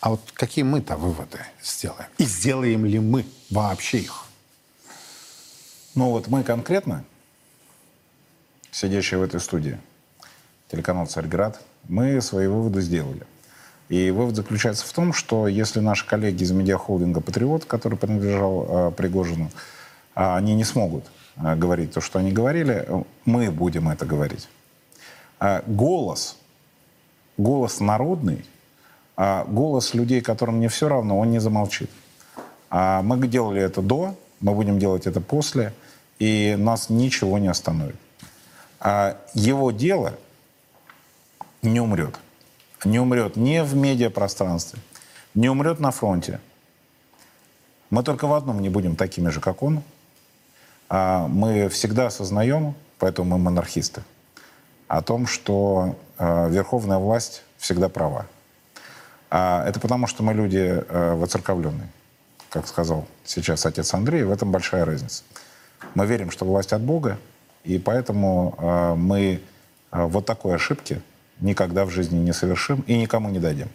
А вот какие мы-то выводы сделаем? И сделаем ли мы вообще их? Ну вот мы конкретно, сидящие в этой студии, телеканал «Царьград», мы свои выводы сделали. И вывод заключается в том, что если наши коллеги из медиахолдинга «Патриот», который принадлежал э, Пригожину, э, они не смогут говорить то, что они говорили, мы будем это говорить. А голос, голос народный, а голос людей, которым не все равно, он не замолчит. А мы делали это до, мы будем делать это после, и нас ничего не остановит. Его дело не умрет. Не умрет ни в медиапространстве, не умрет на фронте. Мы только в одном не будем такими же, как он. А мы всегда осознаем, поэтому мы монархисты – о том, что э, верховная власть всегда права. А это потому, что мы люди э, воцерковленные. Как сказал сейчас отец Андрей, в этом большая разница. Мы верим, что власть от Бога, и поэтому э, мы вот такой ошибки никогда в жизни не совершим и никому не дадим.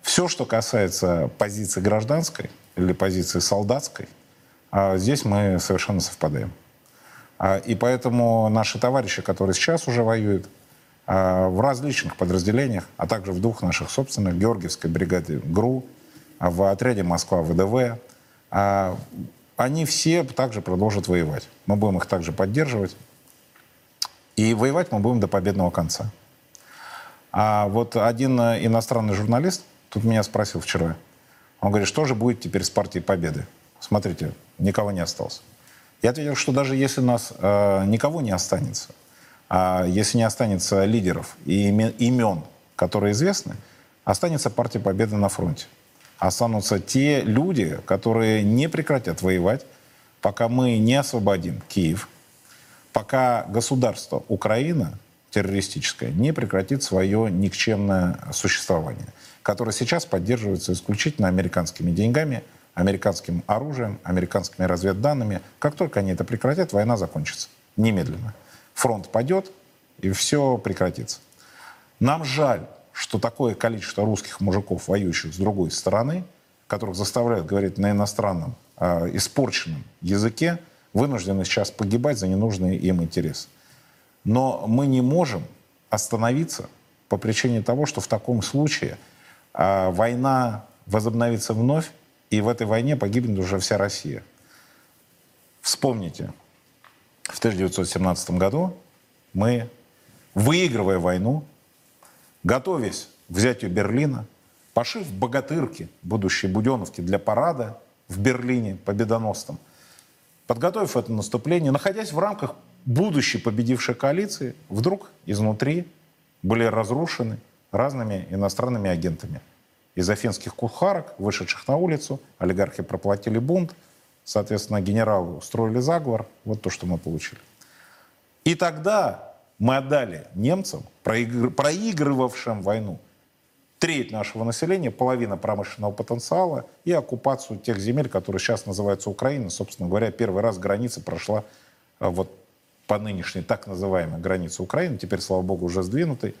Все, что касается позиции гражданской или позиции солдатской, э, здесь мы совершенно совпадаем. А, и поэтому наши товарищи, которые сейчас уже воюют а, в различных подразделениях, а также в двух наших собственных, Георгиевской бригаде ГРУ, а, в отряде Москва ВДВ, они все также продолжат воевать. Мы будем их также поддерживать. И воевать мы будем до победного конца. А вот один иностранный журналист тут меня спросил вчера. Он говорит, что же будет теперь с партией Победы? Смотрите, никого не осталось. Я ответил, что даже если нас э, никого не останется, а если не останется лидеров и имен, которые известны, останется партия Победы на фронте. останутся те люди, которые не прекратят воевать, пока мы не освободим Киев, пока государство Украина террористическое не прекратит свое никчемное существование, которое сейчас поддерживается исключительно американскими деньгами, американским оружием, американскими разведданными. Как только они это прекратят, война закончится. Немедленно. Фронт падет, и все прекратится. Нам жаль, что такое количество русских мужиков, воюющих с другой стороны, которых заставляют говорить на иностранном, э, испорченном языке, вынуждены сейчас погибать за ненужные им интересы. Но мы не можем остановиться по причине того, что в таком случае э, война возобновится вновь, и в этой войне погибнет уже вся Россия. Вспомните, в 1917 году мы, выигрывая войну, готовясь к взятию Берлина, пошив богатырки будущей Буденовки для парада в Берлине победоносном, подготовив это наступление, находясь в рамках будущей победившей коалиции, вдруг изнутри были разрушены разными иностранными агентами. Из афинских кухарок, вышедших на улицу, олигархи проплатили бунт, соответственно, генералы устроили заговор. Вот то, что мы получили. И тогда мы отдали немцам, проигр... проигрывавшим войну, треть нашего населения, половина промышленного потенциала и оккупацию тех земель, которые сейчас называются Украиной. Собственно говоря, первый раз граница прошла э, вот по нынешней так называемой границе Украины, теперь, слава богу, уже сдвинутой,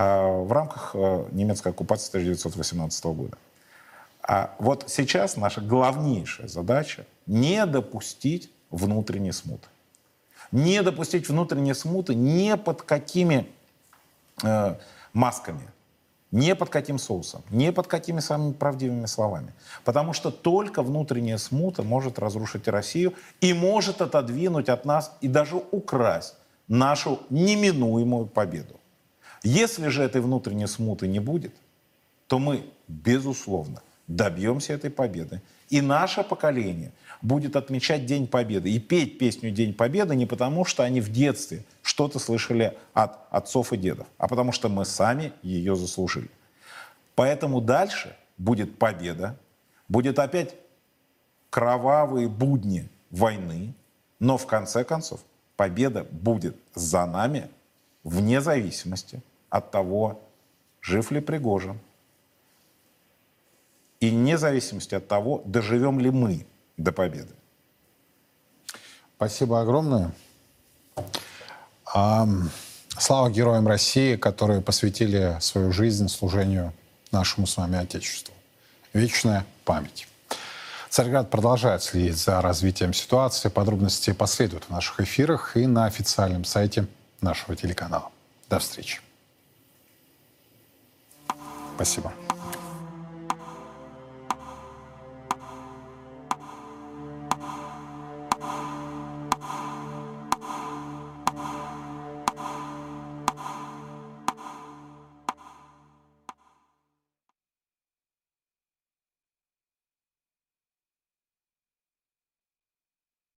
в рамках э, немецкой оккупации 1918 года. А вот сейчас наша главнейшая задача не допустить внутренней смуты. Не допустить внутренней смуты ни под какими э, масками, ни под каким соусом, ни под какими самыми правдивыми словами. Потому что только внутренняя смута может разрушить Россию и может отодвинуть от нас и даже украсть нашу неминуемую победу. Если же этой внутренней смуты не будет, то мы, безусловно, добьемся этой победы. И наше поколение будет отмечать День Победы и петь песню День Победы не потому, что они в детстве что-то слышали от отцов и дедов, а потому что мы сами ее заслужили. Поэтому дальше будет победа, будет опять кровавые будни войны, но в конце концов победа будет за нами вне зависимости от того, жив ли Пригожин, и вне зависимости от того, доживем ли мы до победы. Спасибо огромное. Слава героям России, которые посвятили свою жизнь служению нашему с вами Отечеству. Вечная память. Царьград продолжает следить за развитием ситуации. Подробности последуют в наших эфирах и на официальном сайте нашего телеканала. До встречи. Спасибо.